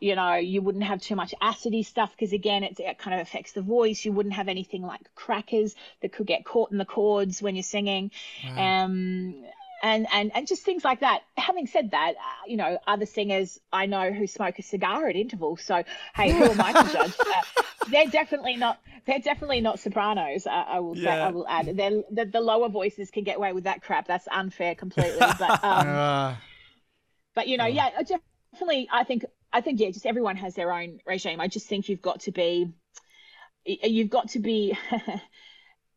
You know, you wouldn't have too much acidy stuff because again, it's, it kind of affects the voice. You wouldn't have anything like crackers that could get caught in the cords when you're singing. Um, and and and just things like that. Having said that, uh, you know, other singers I know who smoke a cigar at intervals. So hey, who am I to judge? Uh, they're definitely not. They're definitely not sopranos. Uh, I will. say- I will add. They're, the the lower voices can get away with that crap. That's unfair completely. But um, but you know, yeah, definitely. I think. I think yeah. Just everyone has their own regime. I just think you've got to be. You've got to be.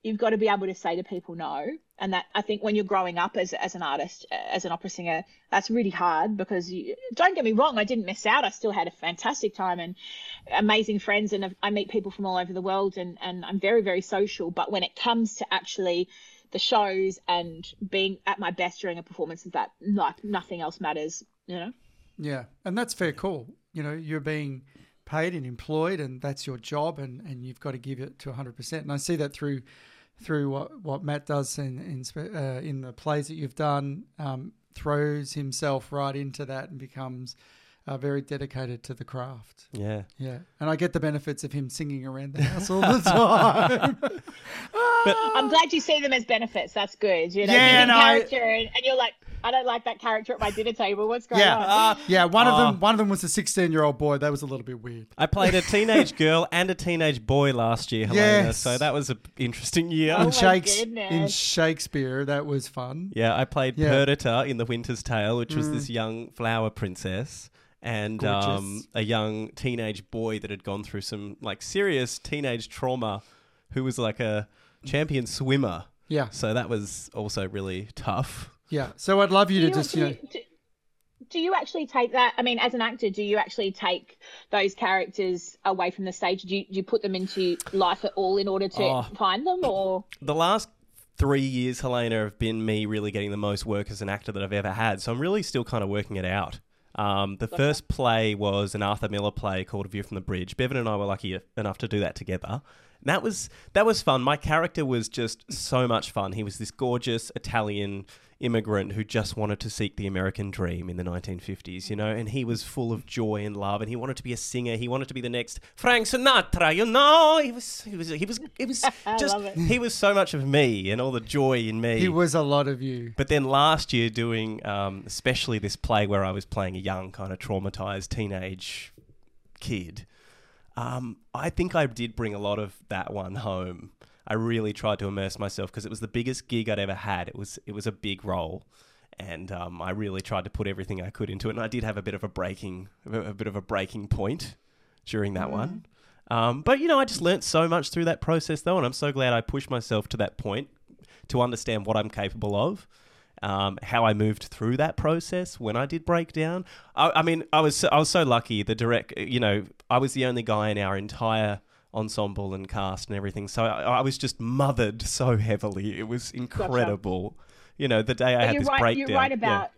you've got to be able to say to people no. And that I think when you're growing up as as an artist, as an opera singer, that's really hard because you, don't get me wrong, I didn't miss out. I still had a fantastic time and amazing friends, and I meet people from all over the world, and and I'm very very social. But when it comes to actually the shows and being at my best during a performance, that like nothing else matters. You know. yeah, and that's fair call. You know, you're being paid and employed, and that's your job, and, and you've got to give it to 100%. And I see that through through what, what Matt does in in, uh, in the plays that you've done, um, throws himself right into that and becomes uh, very dedicated to the craft. Yeah. Yeah, and I get the benefits of him singing around the house all the time. I'm glad you see them as benefits. That's good. You know, Yeah, you're in no, I- character, and, and you're like, I don't like that character at my dinner table. What's going yeah, on? yeah. One of them, one of them was a 16 year old boy. That was a little bit weird. I played a teenage girl and a teenage boy last year, Helena. Yes. So that was an interesting year. Oh in, my Shakes- in. Shakespeare, that was fun. Yeah, I played Yeah. Mm. Perdita in The Winter's Tale, which was this young flower princess. And um, a young teenage boy that had gone through some like serious teenage trauma, who was like a champion swimmer. Yeah, So that was also really tough. yeah. So I'd love you Do to you, just, do, you know, do, do you actually take that? I mean, as an actor, do you actually take those characters away from the stage? Do you, do you put them into life at all in order to Oh. find them, or the last three years, Helena, have been me really getting the most work as an actor that I've ever had. So I'm really still kind of working it out. Um, the first play was an Arthur Miller play called A View from the Bridge. Bevan and I were lucky enough to do that together. And that was that was fun. My character was just so much fun. He was this gorgeous Italian immigrant who just wanted to seek the American dream in the 1950s, you know, and he was full of joy and love and he wanted to be a singer. He wanted to be the next Frank Sinatra, you know. He was he was he was it was just, it. he was so much of me and all the joy in me. he was a lot of you. But then last year, doing um, especially this play where I was playing a young, kind of traumatized teenage kid, um, I think I did bring a lot of that one home. I really tried to immerse myself because it was the biggest gig I'd ever had. It was it was a big role, and um, I really tried to put everything I could into it. And I did have a bit of a breaking a bit of a breaking point during that one. Um, but you know, I just learnt so much through that process, though, and I'm so glad I pushed myself to that point to understand what I'm capable of. Um, how I moved through that process when I did break down. I, I mean, I was so, I was so lucky. The direct, you know, I was the only guy in our entire ensemble and cast and everything. So I, I was just mothered so heavily. It was incredible. You know, the day I But had this right. breakdown. You're right yeah. about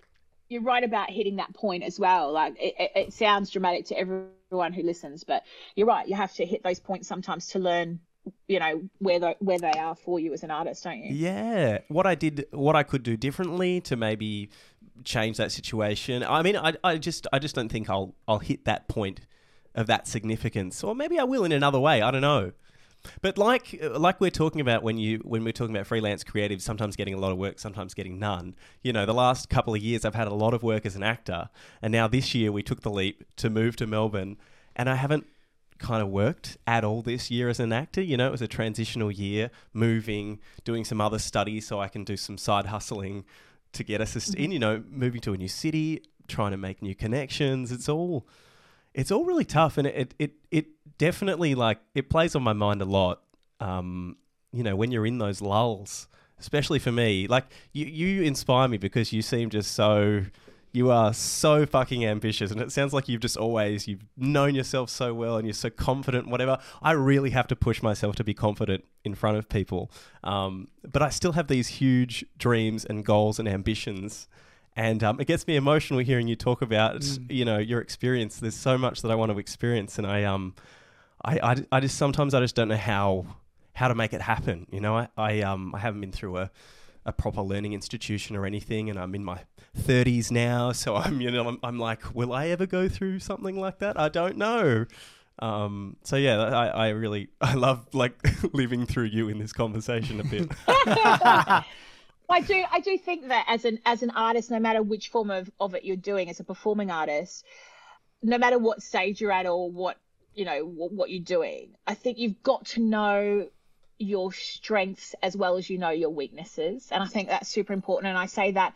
you're right about hitting that point as well. Like it, it, it sounds dramatic to everyone who listens, but you're right. You have to hit those points sometimes to learn, you know, where the, where they are for you as an artist, don't you? Yeah, what I did, what I could do differently to maybe change that situation. I mean, I, I just, I just don't think I'll, I'll hit that point of that significance, or maybe I will in another way. I don't know. But like, uh, like we're talking about when you, when we're talking about freelance creatives, sometimes getting a lot of work, sometimes getting none. You know, the last couple of years I've had a lot of work as an actor, and now this year we took the leap to move to Melbourne, and I haven't kind of worked at all this year as an actor. You know, it was a transitional year, moving, doing some other studies so I can do some side hustling to get us in, mm-hmm. you know, moving to a new city, trying to make new connections. It's all it's all really tough, and it it it definitely like it plays on my mind a lot. Um, you know, when you're in those lulls, especially for me, like you you inspire me because you seem just so. You are so fucking ambitious, and it sounds like you've just always you've known yourself so well, and you're so confident. Whatever, I really have to push myself to be confident in front of people, um, but I still have these huge dreams and goals and ambitions and um, it gets me emotional hearing you talk about you know your experience. There's so much that I want to experience, and I um, I, I, I just sometimes I just don't know how how to make it happen. You know, I, I um I haven't been through a a proper learning institution or anything, and I'm in my 30s now, so I'm you know I'm, I'm like, will I ever go through something like that? I don't know. Um, so yeah, I, I really I love like living through you in this conversation a bit. I do I do think that as an as an artist, no matter which form of, of it you're doing, as a performing artist, no matter what stage you're at or what you know what, what you're doing, I think you've got to know your strengths as well as you know your weaknesses. And i think that's super important. And i say that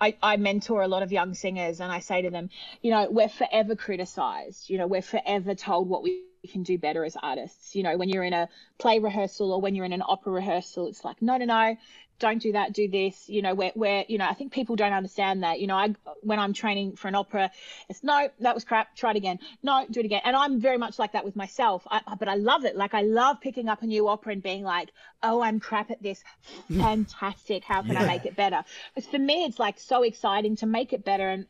I, I mentor a lot of young singers and i say to them you know we're forever criticized. You know we're forever told what we can do better as artists. You know when you're in a play rehearsal or when you're in an opera rehearsal it's like no no no don't do that do this you know where, where you know i think people don't understand that you know i when i'm training for an opera it's no that was crap try it again. No do it again. And i'm very much like that with myself. I, but i love it. Like i love picking up a new opera and being like oh i'm crap at this. Fantastic. How can i make it better? Because for me it's like so exciting to make it better. And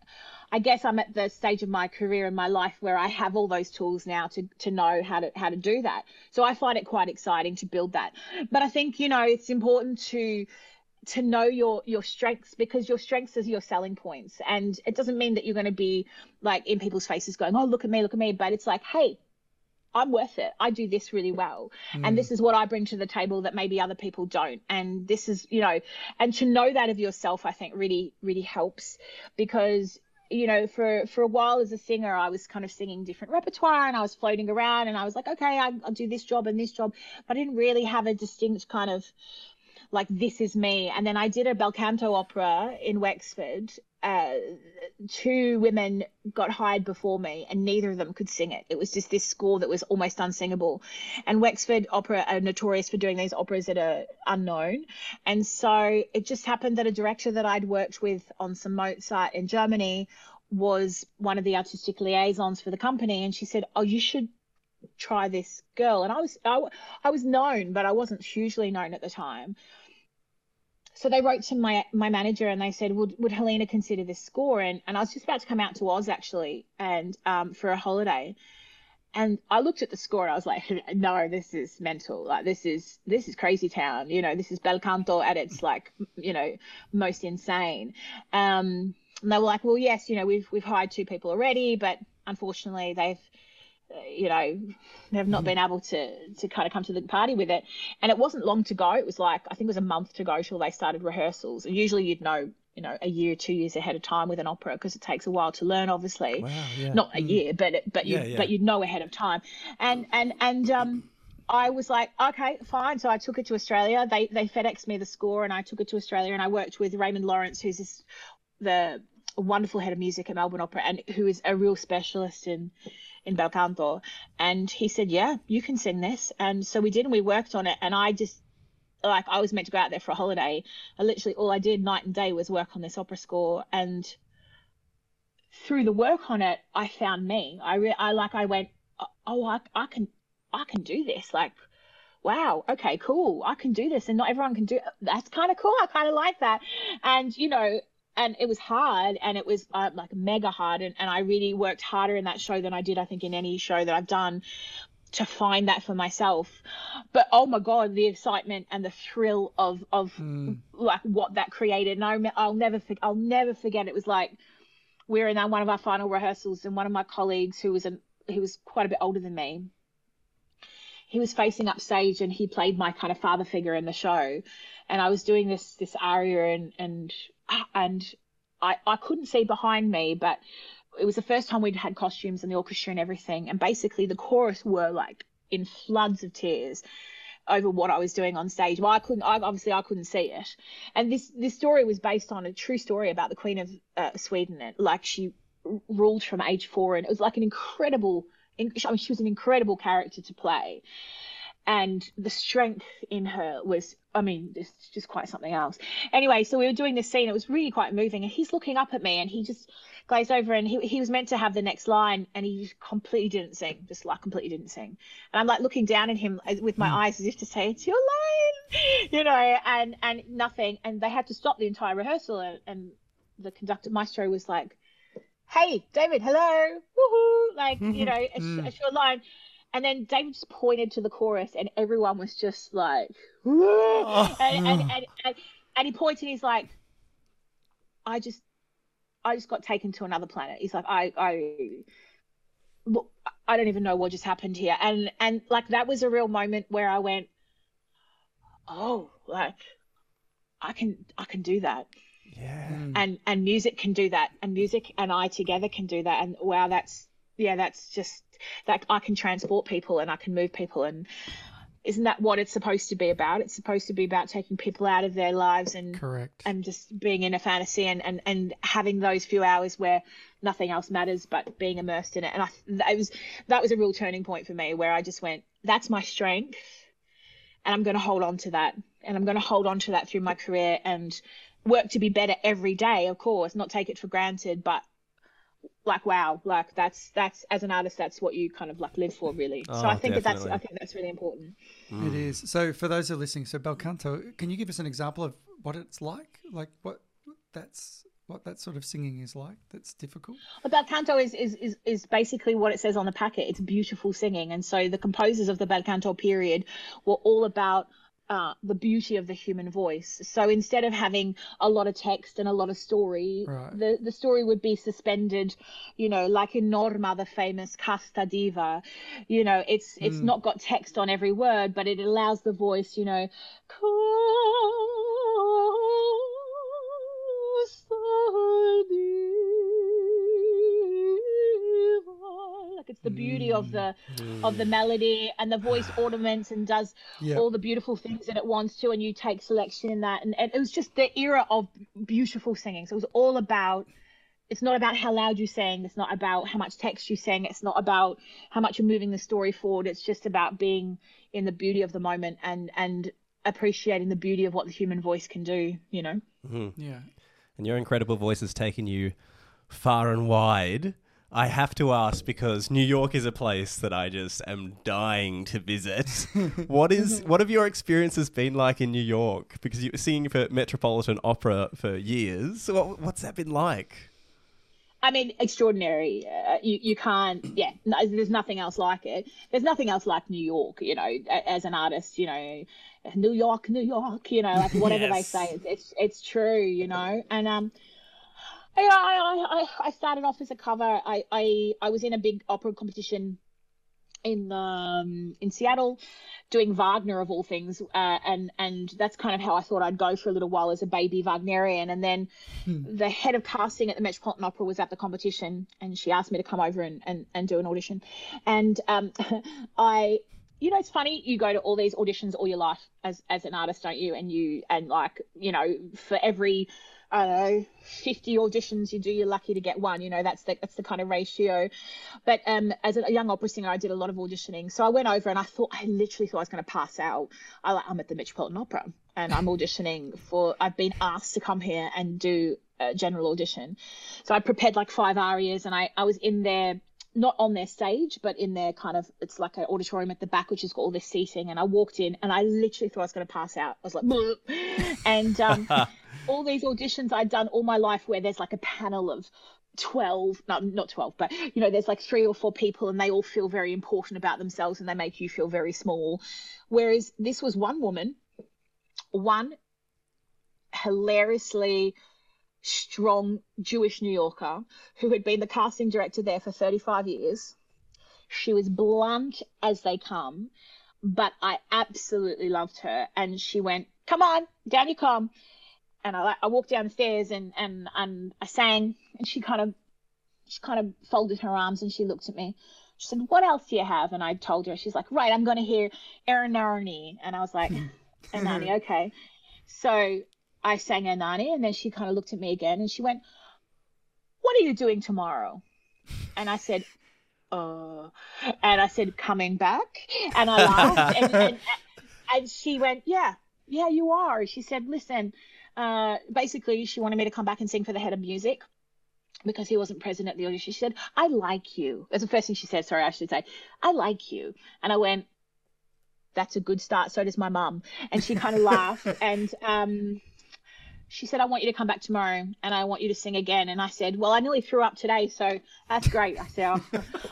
I guess I'm at the stage of my career and my life where I have all those tools now to to know how to how to do that. So I find it quite exciting to build that. But I think you know it's important to to know your your strengths because your strengths are your selling points and it doesn't mean that you're going to be like in people's faces going oh look at me look at me but it's like hey I'm worth it. I do this really well. And this mm. is what I bring to the table that maybe other people don't. And this is, you know, and to know that of yourself, I think really, really helps because you know, for for a while as a singer, I was kind of singing different repertoire and I was floating around and I was like, okay, I, I'll do this job and this job, but I didn't really have a distinct kind of like this is me. And then I did a bel canto opera in Wexford. Uh, two women got hired before me, and neither of them could sing it. It was just this score that was almost unsingable. And Wexford Opera are notorious for doing these operas that are unknown. And so it just happened that a director that I'd worked with on some Mozart in Germany was one of the artistic liaisons for the company, and she said, "Oh, you should." try this girl and i was I, I was known but i wasn't hugely known at the time so they wrote to my my manager and they said, would would Helena consider this score? And and I was just about to come out to Oz actually, and um, for a holiday, and I looked at the score and I was like, no, this is mental. Like this is this is crazy town. You know, this is bel canto at its like you know most insane. Um, and they were like, well, yes, you know, we've we've hired two people already, but unfortunately they've you know, have not been able to to kind of come to the party with it. And it wasn't long to go. It was like I think it was a month to go till they started rehearsals. And usually you'd know, you know, a year, two years ahead of time with an opera because it takes a while to learn. Obviously, Wow, yeah. not a year, but it, but you Yeah, yeah. but you'd know ahead of time. And and and um. I was like, okay, fine. So I took it to Australia. They they FedExed me the score, and I took it to Australia. And I worked with Raymond Lawrence, who's this the wonderful head of music at Melbourne Opera, and who is a real specialist in in bel canto. And he said, yeah, you can sing this. And so we did, and we worked on it. And I just like I was meant to go out there for a holiday. Literally all I did night and day was work on this opera score, and through the work on it, I found me. I re- I like I went, oh, oh I, I can I can do this. Like, wow, okay, cool, I can do this, and not everyone can do. That's kind of cool. I kind of like that, and you know. And it was hard, and it was uh, like mega hard, and, and I really worked harder in that show than I did, I think, in any show that I've done to find that for myself. But oh my god, the excitement and the thrill of of like what that created, and I I'll never I'll never forget. It was like we were in our, one of our final rehearsals, and one of my colleagues who was an he was quite a bit older than me. He was facing up stage, and he played my kind of father figure in the show, and I was doing this this aria, and and and I I couldn't see behind me, but it was the first time we'd had costumes and the orchestra and everything, and basically the chorus were like in floods of tears over what I was doing on stage. Well, I couldn't. I, obviously, I couldn't see it. And this this story was based on a true story about the Queen of uh, Sweden. And, like she ruled from age four, and it was like an incredible. in- I mean, she was an incredible character to play, and the strength in her was. I mean, it's just quite something else. Anyway, so we were doing this scene. It was really quite moving, and he's looking up at me, and he just glazed over, and he he was meant to have the next line, and he just completely didn't sing, just like completely didn't sing. And I'm like looking down at him uh, with my hmm. eyes as if to say, "It's your line," you know, and and nothing. And they had to stop the entire rehearsal, and, and the conductor maestro was like, "Hey, David, hello, woohoo!" Like you know, it's, hmm. it's your line. And then David just pointed to the chorus, and everyone was just like, "Whoa." Oh. and, and, and, and and he points and he's like, "I just, I just got taken to another planet." He's like, "I, I, look, I don't even know what just happened here." And and like that was a real moment where I went, "Oh, like, I can, I can do that." Yeah. Hmm. and and music can do that and music and i together can do that and wow that's yeah that's just that i can transport people and i can move people and isn't that what it's supposed to be about it's supposed to be about taking people out of their lives and Correct. and just being in a fantasy and, and, and having those few hours where nothing else matters but being immersed in it. And I that was that was a real turning point for me where I just went, that's my strength, and I'm going to hold on to that, and I'm going to hold on to that through my career and work to be better every day. Of course, not take it for granted, but like wow, like that's that's as an artist, that's what you kind of like live for, really. so Oh, I think that that's. I think that's really important. It mm. is. So for those who are listening, so bel canto, can you give us an example of what it's like? Like what that's what that sort of singing is like that's difficult? Well, bel canto is, is, is, is basically what it says on the packet. It's beautiful singing. And so the composers of the bel canto period were all about uh, the beauty of the human voice. So instead of having a lot of text and a lot of story, Right. the, the story would be suspended, you know, like in Norma, the famous Casta Diva. You know, it's it's not got text on every word, but it allows the voice, you know, Casta Diva. Like it's the beauty of the mm. of the melody and the voice ornaments and does Yeah. all the beautiful things that it wants to and you take selection in that. And, and it was just the era of beautiful singing. So it was all about it's not about how loud you sing it's not about how much text you sing it's not about how much you're moving the story forward. It's just about being in the beauty of the moment and and appreciating the beauty of what the human voice can do you know? Mm-hmm. Yeah. And your incredible voice has taken you far and wide. I have to ask because New York is a place that I just am dying to visit. what is what have your experiences been like in New York? Because you were singing for Metropolitan Opera for years. What, what's that been like? I mean, extraordinary. Uh, you you can't. Yeah, no, there's nothing else like it. There's nothing else like New York. You know, as an artist, you know, New York, New York. You know, like whatever they say, it's, it's it's true. You know, and um, I, I started off as a cover. I I I was in a big opera competition in um in Seattle doing Wagner of all things uh, and and that's kind of how I thought I'd go for a little while as a baby Wagnerian. And then the head of casting at the Metropolitan Opera was at the competition and she asked me to come over and and, and do an audition. And um I you know it's funny you go to all these auditions all your life as as an artist don't you and you and like you know for every I don't know, 50 auditions you do, you're lucky to get one. You know, that's the, that's the kind of ratio. But um, as a young opera singer, I did a lot of auditioning. So I went over and I thought, I literally thought I was going to pass out. I, I'm at the Metropolitan Opera and I'm auditioning for, I've been asked to come here and do a general audition. So I prepared like five arias and I, I was in there not on their stage, but in their kind of it's like an auditorium at the back, which has got all this seating. And I walked in, and I literally thought I was going to pass out. I was like, "Bleh." and um, all these auditions I'd done all my life, where there's like a panel of 12 no not 12 but you know there's like three or four people and they all feel very important about themselves and they make you feel very small whereas this was one woman one hilariously strong Jewish New Yorker who had been the casting director there for 35 years. She was blunt as they come, but I absolutely loved her. And she went, "Come on, down you come." And I, I walked downstairs and and and I sang, and she kind of she kind of folded her arms and she looked at me. She said, "What else do you have?" And I told her. She's like, "Right, I'm going to hear Ernani." And I was like, "Ernani, okay." So I sang Ernani, and then she kind of looked at me again, and she went, "What are you doing tomorrow? And I said, uh, and I said, coming back. And I laughed. and, and, and she went, yeah, yeah, you are. She said, listen, uh, basically, she wanted me to come back and sing for the head of music because he wasn't present at the audition. She said, I like you. That's the first thing she said. Sorry, I should say, I like you. And I went, that's a good start. So does my mum. And she kind of laughed. And um, she said, I want you to come back tomorrow and I want you to sing again. And I said, Well, I nearly threw up today. So that's great. I said,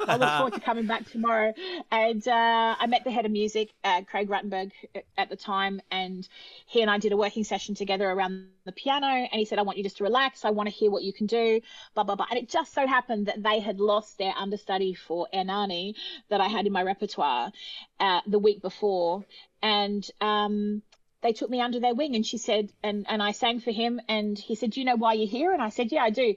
I look forward to coming back tomorrow. And uh, I met the head of music, uh, Craig Rutenberg, at the time. And he and I did a working session together around the piano. And he said, I want you just to relax. I want to hear what you can do, blah, blah, blah. And it just so happened that they had lost their understudy for Ernani that I had in my repertoire uh, the week before. And, um, they took me under their wing and she said and and I sang for him and he said do you know why you're here? And I said yeah I do.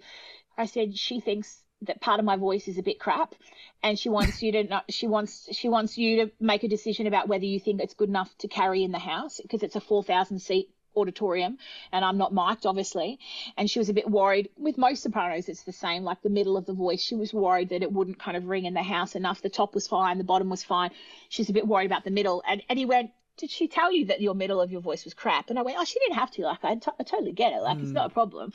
I said she thinks that part of my voice is a bit crap and she wants you to not, she wants she wants you to make a decision about whether you think it's good enough to carry in the house because it's a 4000 seat auditorium and I'm not mic'd obviously. And she was a bit worried with most sopranos it's the same like the middle of the voice she was worried that it wouldn't kind of ring in the house enough the top was fine the bottom was fine. She's a bit worried about the middle. And, and he went did she tell you that your middle of your voice was crap? And I went, oh, she didn't have to. Like, I, t- I totally get it. Like, mm. it's not a problem.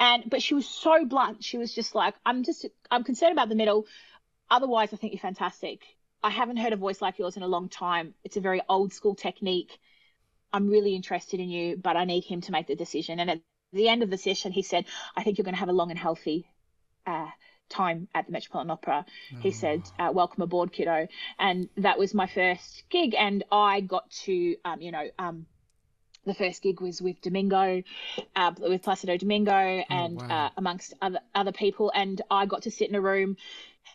And, but she was so blunt. She was just like, I'm just, I'm concerned about the middle. Otherwise, I think you're fantastic. I haven't heard a voice like yours in a long time. It's a very old school technique. I'm really interested in you, but I need him to make the decision. And at the end of the session, he said, I think you're going to have a long and healthy uh, time at the Metropolitan Opera. Oh. He said, uh, "Welcome aboard, kiddo," and that was my first gig, and I got to, um, you know. Um, the first gig was with Domingo, uh, with Placido Domingo, oh, and oh, wow. uh, amongst other other people, and I got to sit in a room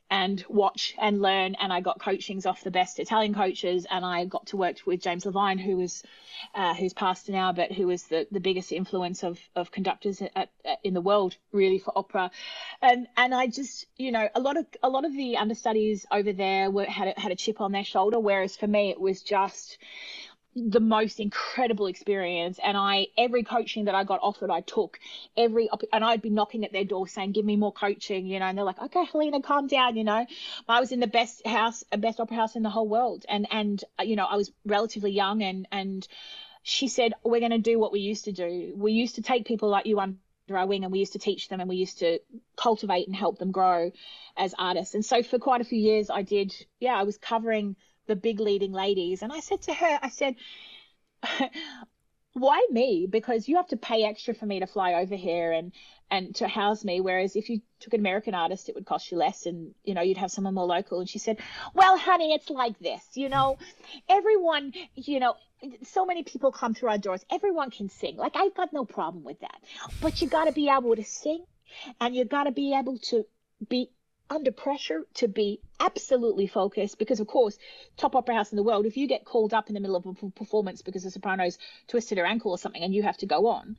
and watch and learn. And I got coachings off the best Italian coaches, and I got to work with James Levine, who was uh, who's passed now, but who was the, the biggest influence of, of conductors at, at, in the world, really for opera. And and I just you know a lot of a lot of the understudies over there were had had a chip on their shoulder, whereas for me it was just the most incredible experience. And i every coaching that i got offered i took every and i'd be knocking at their door saying give me more coaching you know and they're like okay helena calm down you know. I was in the best house a best opera house in the whole world. And and uh, you know i was relatively young and and she said we're going to do what we used to do. We used to take people like you under our wing and we used to teach them and we used to cultivate and help them grow as artists. And so for quite a few years i did yeah i was covering the big leading ladies. And I said to her, I said, why me? Because you have to pay extra for me to fly over here and and to house me. Whereas if you took an American artist, it would cost you less, and you know you'd have someone more local. And she said, "Well, honey, it's like this. You know, everyone, you know." So many people come through our doors. Everyone can sing. Like I've got no problem with that. But you got to be able to sing and you got to be able to be under pressure to be absolutely focused because of course top opera house in the world if you get called up in the middle of a performance because the soprano's twisted her ankle or something and you have to go on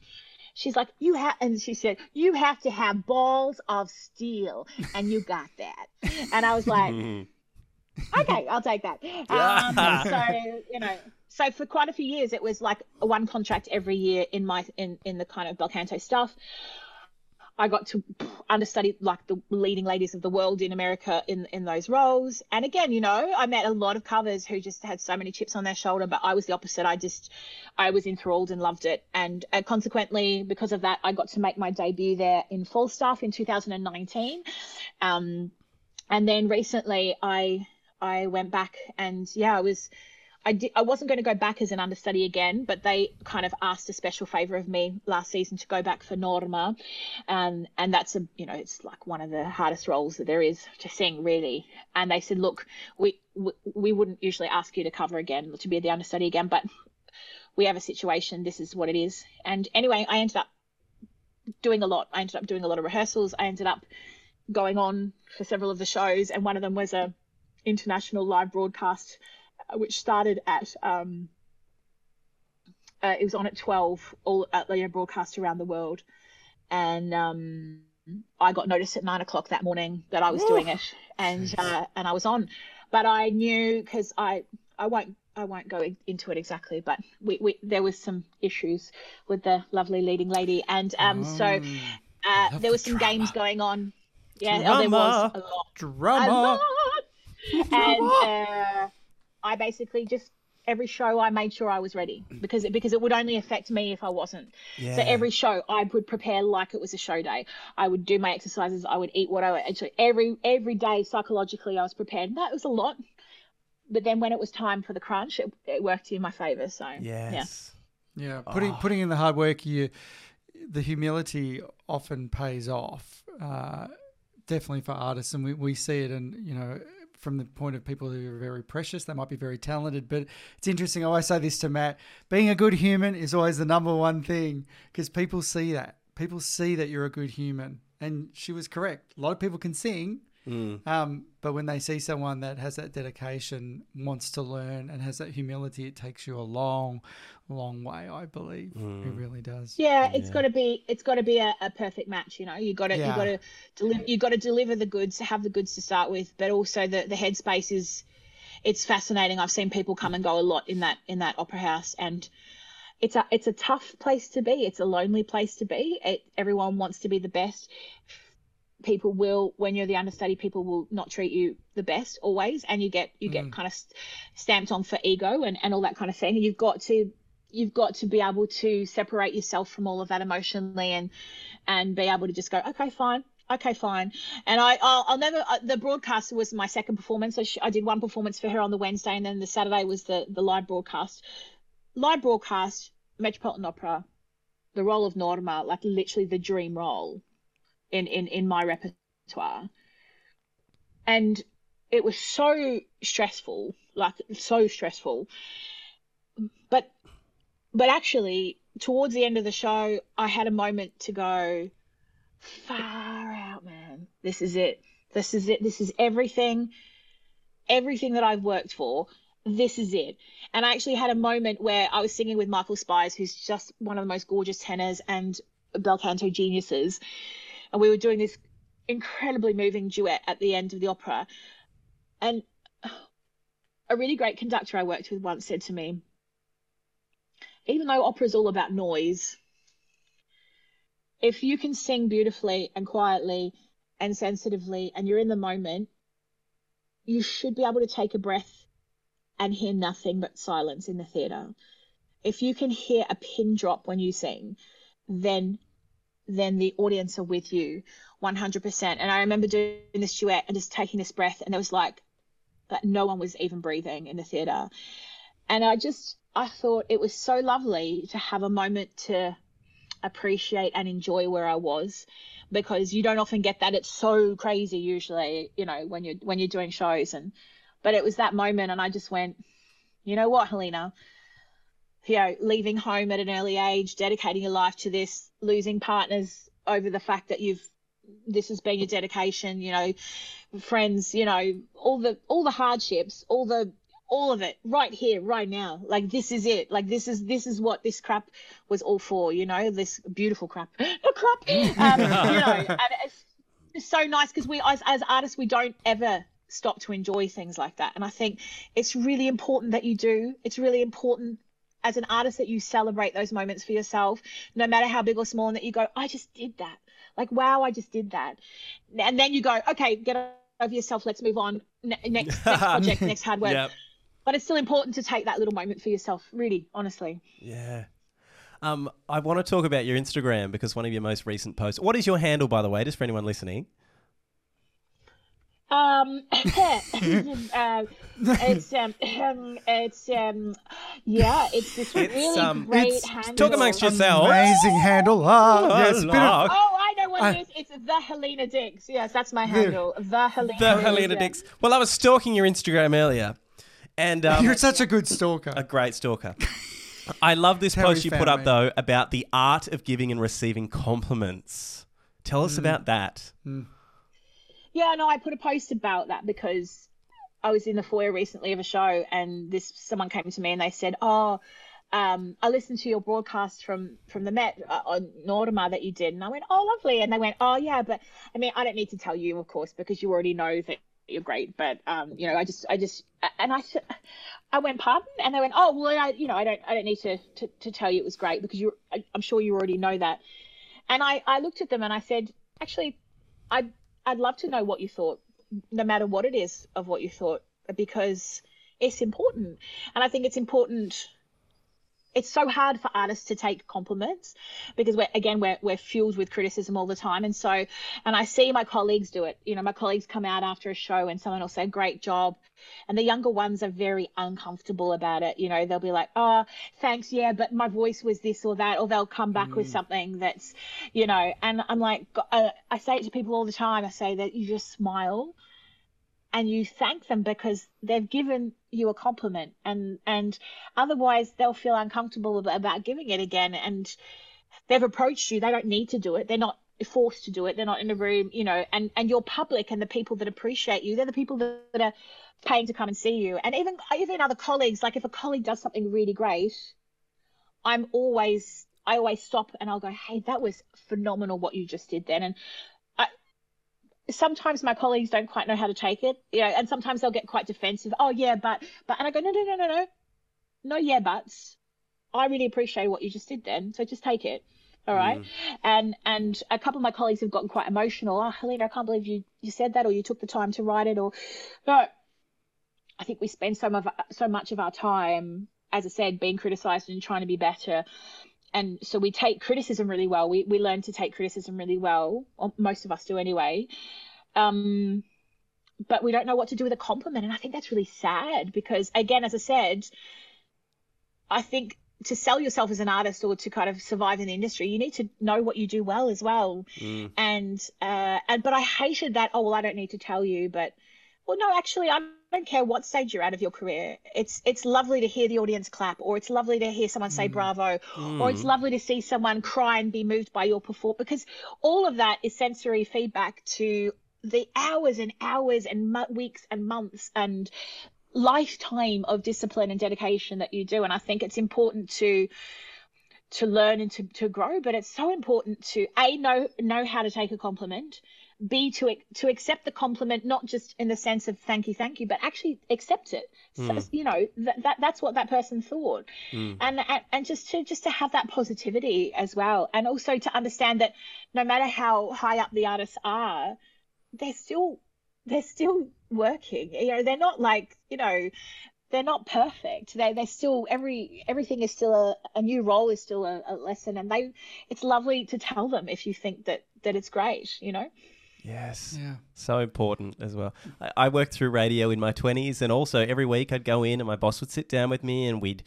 she's like you have and she said you have to have balls of steel. And you got that. And i was like okay i'll take that. Um, so you know so for quite a few years it was like one contract every year in my in in the kind of bel canto stuff I got to understudy like the leading ladies of the world in America in in those roles. And again, you know, I met a lot of covers who just had so many chips on their shoulder, but I was the opposite. I just I was enthralled and loved it, and consequently, because of that, I got to make my debut there in Falstaff in 2019. Um, and then recently, I I went back and yeah, I was I, di- I wasn't going to go back as an understudy again, but they kind of asked a special favor of me last season to go back for Norma, um, and that's a you know it's like one of the hardest roles that there is to sing really. And they said, look, we we, we wouldn't usually ask you to cover again to be the understudy again, but we have a situation. This is what it is. And anyway, I ended up doing a lot. I ended up doing a lot of rehearsals. I ended up going on for several of the shows, and one of them was a international live broadcast which started at um, uh, it was on at 12 all at the broadcast around the world and um, i got notice at 9 o'clock that morning that i was doing it and uh, and i was on but i knew because i i won't I won't go into it exactly, but we, we there was some issues with the lovely leading lady, and um, oh. so Uh, there was some games going on. Yeah, oh, there was Drama. a lot. Drama. and uh, I basically just every show I made sure I was ready because it, because it would only affect me if I wasn't. Yeah. So every show I would prepare like it was a show day. I would do my exercises. I would eat what I would. Actually, every every day psychologically I was prepared. And that was a lot. But then when it was time for the crunch, it, it worked in my favor. So yeah. Yes. Yeah, putting putting in the hard work, you the humility often pays off. Uh, definitely for artists, and we, we see it, and you know. From the point of people who are very precious, they might be very talented, but it's interesting. I always say this to Matt: being a good human is always the number one thing because people see that. People see that you're a good human, and she was correct. A lot of people can sing, um, but when they see someone that has that dedication, wants to learn, and has that humility, it takes you a long, long way. I believe it really does. Yeah, it's got to be it's got to be a, a perfect match. You know, you got to you got to deliver you got to deliver the goods, have the goods to start with, but also the the headspace is it's fascinating. I've seen people come and go a lot in that in that opera house, and it's a it's a tough place to be. It's a lonely place to be. It, everyone wants to be the best. People will, when you're the understudy, people will not treat you the best always, and you get you get kind of stamped on for ego and and all that kind of thing. And you've got to you've got to be able to separate yourself from all of that emotionally and and be able to just go okay fine okay fine. And i i'll, I'll never uh, the broadcast was my second performance. I, sh- I did one performance for her on the wednesday and then the saturday was the the live broadcast. Live broadcast metropolitan opera the role of norma like literally the dream role in in in my repertoire. And it was so stressful like so stressful. But but actually towards the end of the show i had a moment to go far out man. This is it. This is it. This is everything. Everything that i've worked for. This is it. And i actually had a moment where i was singing with Michael Spyres who's just one of the most gorgeous tenors and bel canto geniuses and we were doing this incredibly moving duet at the end of the opera and a really great conductor i worked with once said to me even though opera is all about noise, if you can sing beautifully and quietly and sensitively and you're in the moment, you should be able to take a breath and hear nothing but silence in the theatre. If you can hear a pin drop when you sing, then then the audience are with you 100%. And I remember doing this duet and just taking this breath, and it was like that no one was even breathing in the theatre. And I just, I thought it was so lovely to have a moment to appreciate and enjoy where I was because you don't often get that. It's so crazy usually, you know, when you're when you're doing shows and but it was that moment and I just went, you know what, Helena? You know, leaving home at an early age, dedicating your life to this, losing partners over the fact that you've this has been your dedication, you know, friends, you know, all the all the hardships, all the all of it right here right now. Like this is it. Like this is this is what this crap was all for you know this beautiful crap. Not crap! Um, you know and it's, it's so nice because we as, as artists we don't ever stop to enjoy things like that. And i think it's really important that you do. It's really important as an artist that you celebrate those moments for yourself no matter how big or small and that you go i just did that like wow i just did that and then you go okay get over yourself let's move on Ne- next, next project next hard work Yep. but it's still important to take that little moment for yourself really honestly Yeah. Um, I want to talk about your Instagram because one of your most recent posts. What is your handle, by the way, just for anyone listening? Um uh, it's um it's um yeah it's this It's, really um, great it's- handle Talk amongst yourselves. Amazing handle. Ah, Oh, yes, bit of- oh i know what I- it is it's the helena dix yes that's my handle the helena The Helena yeah. Dix. Well, I was stalking your Instagram earlier, and um, You're such a good stalker. a great stalker. I love this how post you put up me. though about the art of giving and receiving compliments. Tell Mm. us about that. Yeah, no, I put a post about that because I was in the foyer recently of a show, and this someone came to me and they said, "Oh, um, I listened to your broadcast from from the Met uh, on Norma that you did," and I went, "Oh, lovely," and they went, "Oh, yeah, but I mean, I don't need to tell you, of course, because you already know that you're great, but um, you know, I just, I just, and I, I went, pardon, and they went, oh, well, I, you know, I don't, I don't need to to, to tell you it was great because you, I, I'm sure you already know that." And I, I looked at them and I said, actually, I'd, I'd love to know what you thought, no matter what it is of what you thought, because it's important. And I think it's important it's so hard for artists to take compliments because we're again we're, we're fueled with criticism all the time. And so and i see my colleagues do it. You know my colleagues come out after a show and someone will say great job. And the younger ones are very uncomfortable about it. You know they'll be like oh thanks. Yeah but my voice was this or that or they'll come back mm. with something that's you know and i'm like uh, i say it to people all the time. I say that you just smile and you thank them because they've given you a compliment. And and otherwise they'll feel uncomfortable about giving it again. And they've approached you. They don't need to do it. They're not forced to do it. They're not in a room you know. And and your public and the people that appreciate you they're the people that, that are paying to come and see you. And even even other colleagues like if a colleague does something really great i'm always I always stop and I'll go, hey, that was phenomenal what you just did then. And sometimes my colleagues don't quite know how to take it, you know, and sometimes they'll get quite defensive. Oh yeah, but but and I go, no, no, no, no, no, no, yeah, buts. I really appreciate what you just did then, so just take it. All right. Mm. And and a couple of my colleagues have gotten quite emotional. Oh, Helena, I can't believe you you said that or you took the time to write it or no. I think we spend so much so much of our time, as I said, being criticized and trying to be better and so we take criticism really well. We we learn to take criticism really well, or most of us do anyway. Um, but we don't know what to do with a compliment, and I think that's really sad because, again, as I said, I think to sell yourself as an artist or to kind of survive in the industry, you need to know what you do well as well. Mm. And uh, and but I hated that. Oh well, I don't need to tell you, but well, no, actually, I'm don't care what stage you're at of your career. It's it's lovely to hear the audience clap, or it's lovely to hear someone say mm. bravo, mm. or it's mm. lovely to see someone cry and be moved by your performance. Because all of that is sensory feedback to the hours and hours and mo- weeks and months and lifetime of discipline and dedication that you do. And I think it's important to to learn and to, to grow, but it's so important to a know know how to take a compliment B to to accept the compliment, not just in the sense of thank you, thank you, but actually accept it. So, hmm. you know that, that that's what that person thought, mm. and, and and just to just to have that positivity as well, and also to understand that no matter how high up the artists are, they're still they're still working. You know, they're not like you know they're not perfect. They they're still every everything is still a, a new role is still a, a lesson, and they it's lovely to tell them if you think that that it's great. You know. Yes. Yeah. So important as well. I, I worked through radio in my 20s, and also every week I'd go in and my boss would sit down with me and we'd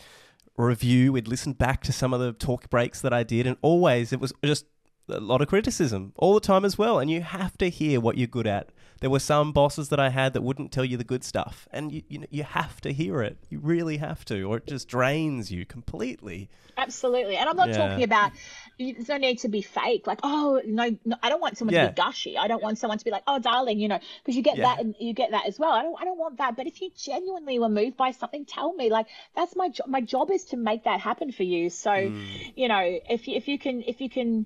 review, we'd listen back to some of the talk breaks that I did, and always it was just a lot of criticism all the time as well. And you have to hear what you're good at. There were some bosses that I had that wouldn't tell you the good stuff, and you you, you have to hear it. You really have to, or it just drains you completely. Absolutely, and I'm not yeah. talking about. There's no need to be fake. Like, oh no, no I don't want someone yeah. to be gushy. I don't want someone to be like, oh darling, you know, because you get yeah. that and you get that as well. I don't, I don't want that. But if you genuinely were moved by something, tell me. Like, that's my job. My job is to make that happen for you. So, mm. you know, if if you can, if you can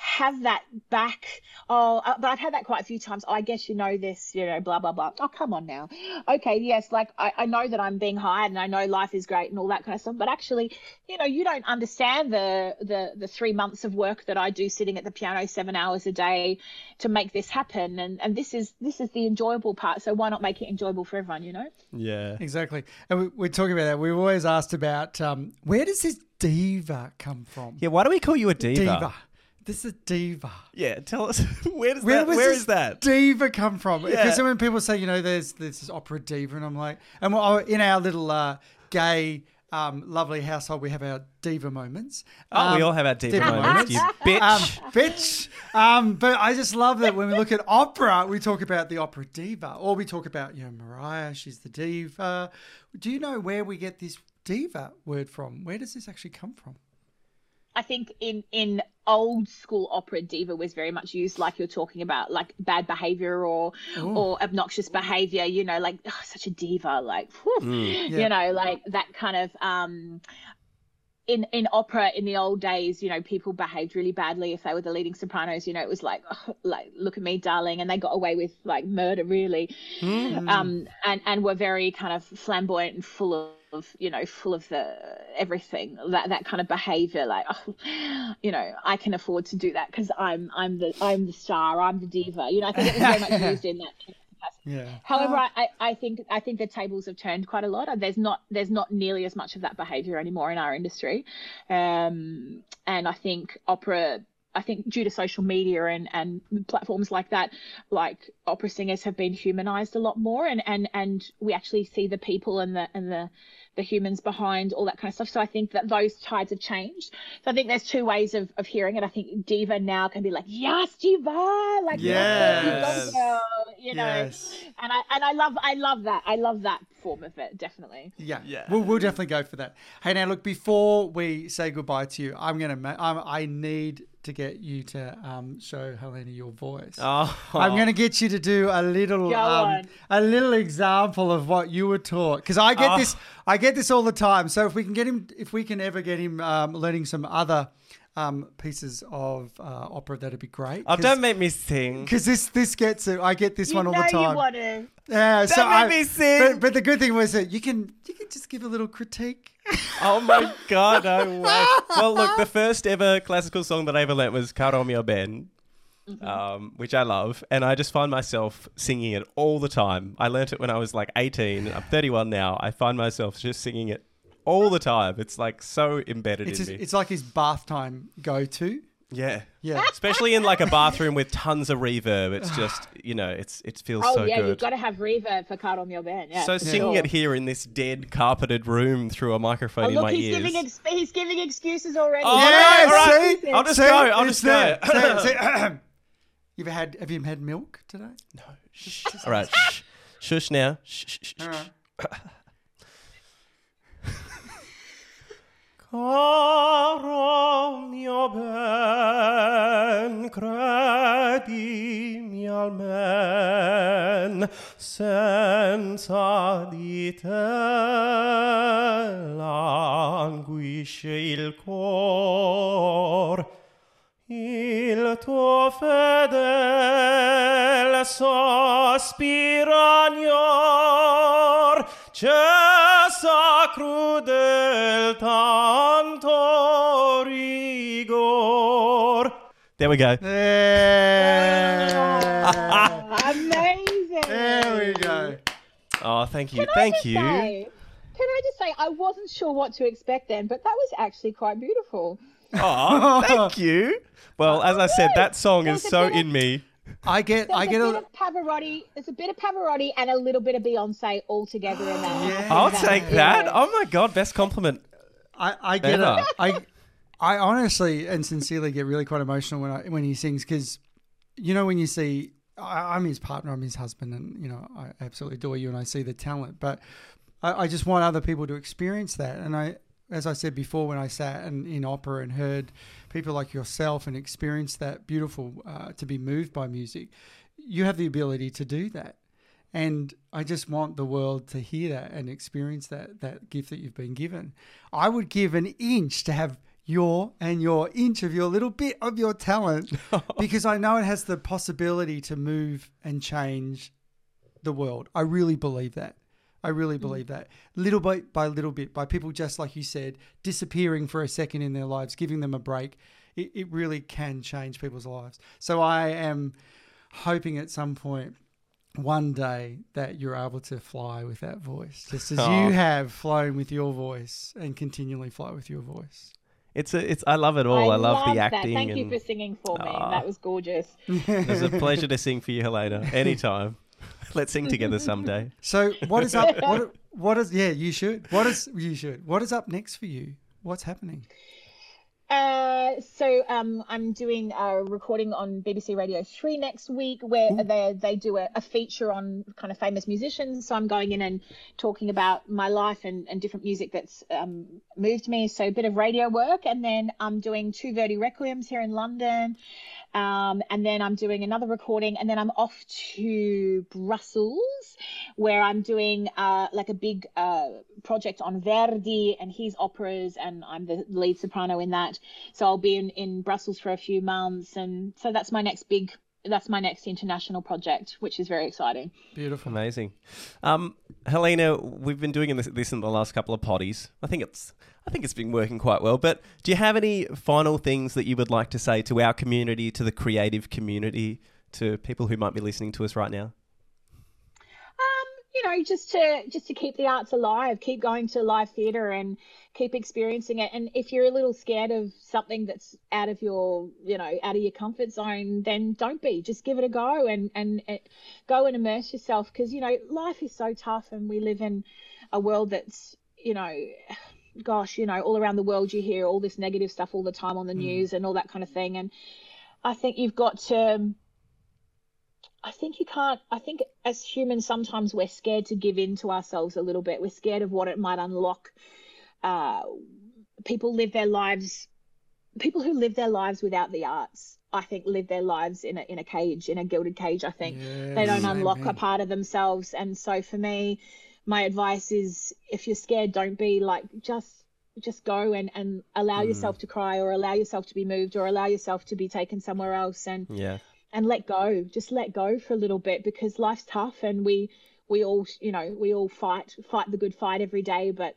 have that back. Oh, uh, but I've had that quite a few times. Oh, I guess you know this, you know, blah, blah, blah. Oh, come on now. Okay, yes, like I, I know that I'm being hired and I know life is great and all that kind of stuff. But actually, you know, you don't understand the, the, the three months of work that I do sitting at the piano seven hours a day to make this happen. And, and this is, this is the enjoyable part. So why not make it enjoyable for everyone, you know? Yeah. Exactly. And we, are talking about that. We've always asked about um, where does this diva come from? Yeah. Why do we call you a diva? Diva. This is a diva. Yeah, tell us where does where that where is that diva come from? Because yeah. when people say, you know, there's, there's this opera diva, and I'm like, and we're, in our little uh, gay. Um, lovely household, we have our diva moments. Oh, um, we all have our diva, diva moments, you bitch. Um, bitch. Um, but I just love that when we look at opera, we talk about the opera diva, or we talk about, you know, Mariah, she's the diva. Do you know where we get this diva word from? Where does this actually come from? I think in in old school opera diva was very much used like you're talking about like bad behavior or Ooh. or obnoxious behavior you know like oh, such a diva like mm, yeah. you know like that kind of um in in opera in the old days, you know, people behaved really badly if they were the leading sopranos. You know, it was like, oh, like look at me, darling, and they got away with like murder, really, um, and and were very kind of flamboyant and full of of you know full of the everything that that kind of behavior like oh, you know i can afford to do that because i'm i'm the i'm the star i'm the diva you know i think it was very much used in that. Yeah. However, I, I I think I think the tables have turned quite a lot. There's not there's not nearly as much of that behaviour anymore in our industry, um, and I think opera. I think due to social media and, and platforms like that, like opera singers have been humanized a lot more, and, and, and we actually see the people and the and the the humans behind all that kind of stuff. So I think that those tides have changed. So I think there's two ways of, of hearing it. I think diva now can be like, yes, diva, like Yes. yes, girl, you know. Yes. And I and I love I love that. I love that form of it, definitely. Yeah, Yeah. We'll, we'll definitely go for that. Hey, now look, before we say goodbye to you, I'm gonna. Ma- I'm, I need to get you to um, show Helena your voice. Oh, I'm going to get you to do a little, um, a little example of what you were taught. Because I get Oh. this, I get this all the time. So if we can get him, if we can ever get him um, learning some other um, pieces of uh, opera, that'd be great. Oh, don't make me sing. Because this, this gets it. I get this one all the time. you want to. Yeah, so make I, me sing. But, but the good thing was that you can, you can just give a little critique. Oh my god, no way. Well, look, the first ever classical song that I ever learnt was Caro mio ben, um, which I love, and I just find myself singing it all the time. I learnt it when I was like 18, and I'm 31 now. I find myself just singing it all the time. It's like so embedded It's, in his, me. it's like his bath time go to. yeah. Yeah. Especially in like a bathroom with tons of reverb. It's just, you know, it's it feels so good Oh so yeah, good. you've got to have reverb for Caro Mio Ben. Yeah. so for singing sure. it here in this dead carpeted room through a microphone Oh, in look, my he's ears. giving ex- he's giving excuses already. Oh, Yeah, no, all right. see? I'll just See? go. I'll It's just go. there. See? See? You've had, have you had milk today? No. Shh. All right. Shh. Shush now. Shh, shh, shh, shh. All right. Caro mio ben, credimi almen, senza di te languisce il cor. Il tuo fedele sospira agnor, cessa crudel tanto rigor. There we go. Yeah. Amazing. there we go. Oh, thank you. Can I Thank just you. say- can I just say, I wasn't sure what to expect then, but that was actually quite beautiful. Oh, thank you. Well, as I said, that song is so in me. I get, There's I get a a, bit of Pavarotti. There's a bit of Pavarotti and a little bit of Beyonce all together in that. Yeah. I'll that- take yeah. that. Oh my god, best compliment. I, I get Ever. it. I, I honestly and sincerely get really quite emotional when I when he sings because, you know, when you see I, I'm his partner, I'm his husband, and you know I absolutely adore you, and I see the talent, but I, I just want other people to experience that, and I. As I said before, when I sat in, in opera and heard people like yourself and experience that beautiful uh, to be moved by music, you have the ability to do that. And I just want the world to hear that and experience that that gift that you've been given. I would give an inch to have your and your inch of your little bit of your talent because I know it has the possibility to move and change the world. I really believe that. I really mm. believe that. Little bit by little bit, by people just like you said, disappearing for a second in their lives, giving them a break, it, it really can change people's lives. So I am hoping at some point one day that you're able to fly with that voice, just as Aw. you oh. have flown with your voice and continually fly with your voice. It's a, it's. I love it all. I, love, the that. acting. Thank you for singing for me. That was gorgeous. it was a pleasure to sing for you, Helena. Anytime. Let's sing together someday. So what is up? What what is? Yeah, you should. What is you should? What is up next for you? What's happening? Uh, so um, I'm doing a recording on BBC Radio 3 next week where they they do a, a feature on kind of famous musicians. So I'm going in and talking about my life and, and different music that's um, moved me. So a bit of radio work, and then I'm doing two Verdi Requiems here in London. Um, and then I'm doing another recording, and then I'm off to Brussels, where I'm doing uh, like a big uh, project on Verdi and his operas, and I'm the lead soprano in that. So I'll be in, in Brussels for a few months, and so that's my next big. That's my next international project, which is very exciting. Beautiful. Amazing. Um, Helena, we've been doing this, this in the last couple of potties. I think it's I think it's been working quite well. But do you have any final things that you would like to say to our community, to the creative community, to people who might be listening to us right now? You know, just to just to keep the arts alive, keep going to live theatre and keep experiencing it. And if you're a little scared of something that's out of your, you know, out of your comfort zone, then don't be. Just give it a go and and, and go and immerse yourself because you know life is so tough, and we live in a world that's you know. Gosh, you know, all around the world you hear all this negative stuff all the time on the hmm. news and all that kind of thing. And I think you've got to I think you can't. I think as humans, sometimes we're scared to give in to ourselves a little bit. We're scared of what it might unlock. Uh, people live their lives. People who live their lives without the arts, I think, live their lives in a in a cage, in a gilded cage. I think they don't Yes, unlock a part of themselves. And so, for me, my advice is, if you're scared, don't be like just just go and and allow yourself to cry or allow yourself to be moved or allow yourself to be taken somewhere else and Yeah. And let go just let go for a little bit because life's tough and we we all you know we all fight fight the good fight every day but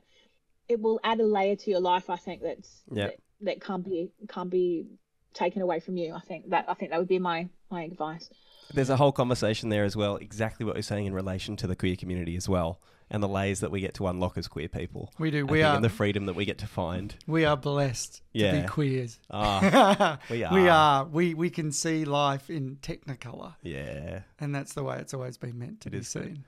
it will add a layer to your life i think that's Yeah. that, that can't be can't be taken away from you. I think that i think that would be my my advice. There's a whole conversation there as well, exactly what you're saying in relation to the queer community as well, and the layers that we get to unlock as queer people. We do. I We think, are. And the freedom that we get to find. we are blessed to be queers. Ah, we We are. are. We we can see life in Technicolor, yeah. and that's the way it's always been meant to It be is seen.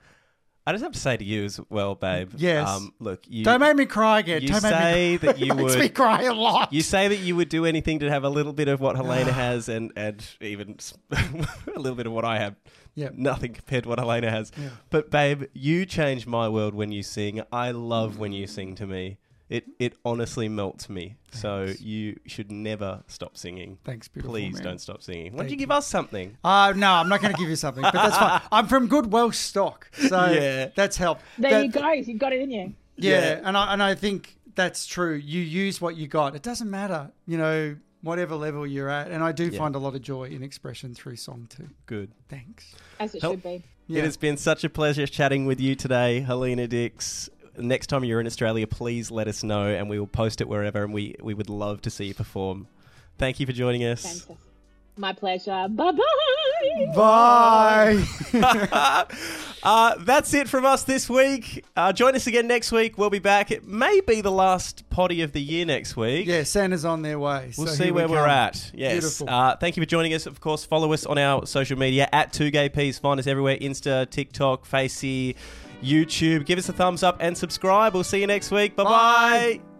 I just have to say to you as well, babe. Yes. Um, look, you Don't make me cry again. you Don't make say me that you makes would- me cry a lot. You say that you would do anything to have a little bit of what Helena has, and and even a little bit of what I have. Yeah. Nothing compared to what Helena has. Yeah. But babe, you change my world when you sing. I love when you sing to me. It it honestly melts me. So you should never stop singing. Thanks, beautiful Please man. don't stop singing. Why don't you give us something? Uh, no, I'm not going to give you something, but that's fine. I'm from good Welsh stock, so Yeah. that's helped. there That- you go you've got it in you Yeah, Yeah. and I and I think that's true. You use what you got. It doesn't matter, you know, whatever level you're at. And I do Yeah. find a lot of joy in expression through song too. Good. Thanks. as it Help. should be Yeah. It has been such a pleasure chatting with you today, Helena Dix. Next time you're in Australia, please let us know and we will post it wherever and we, we would love to see you perform. Thank you for joining us. Fantastic. my pleasure bye bye Bye. uh, that's it from us this week. Uh, join us again next week. We'll be back. It may be the last potty of the year next week. yeah, Santa's on their way. We'll so see here we where we are at. Yes. Beautiful. Uh, thank you for joining us. Of course, follow us on our social media at 2GayPs. Find us everywhere Insta, TikTok, Facey, YouTube. Give us a thumbs up and subscribe. We'll see you next week. Bye-bye. Bye.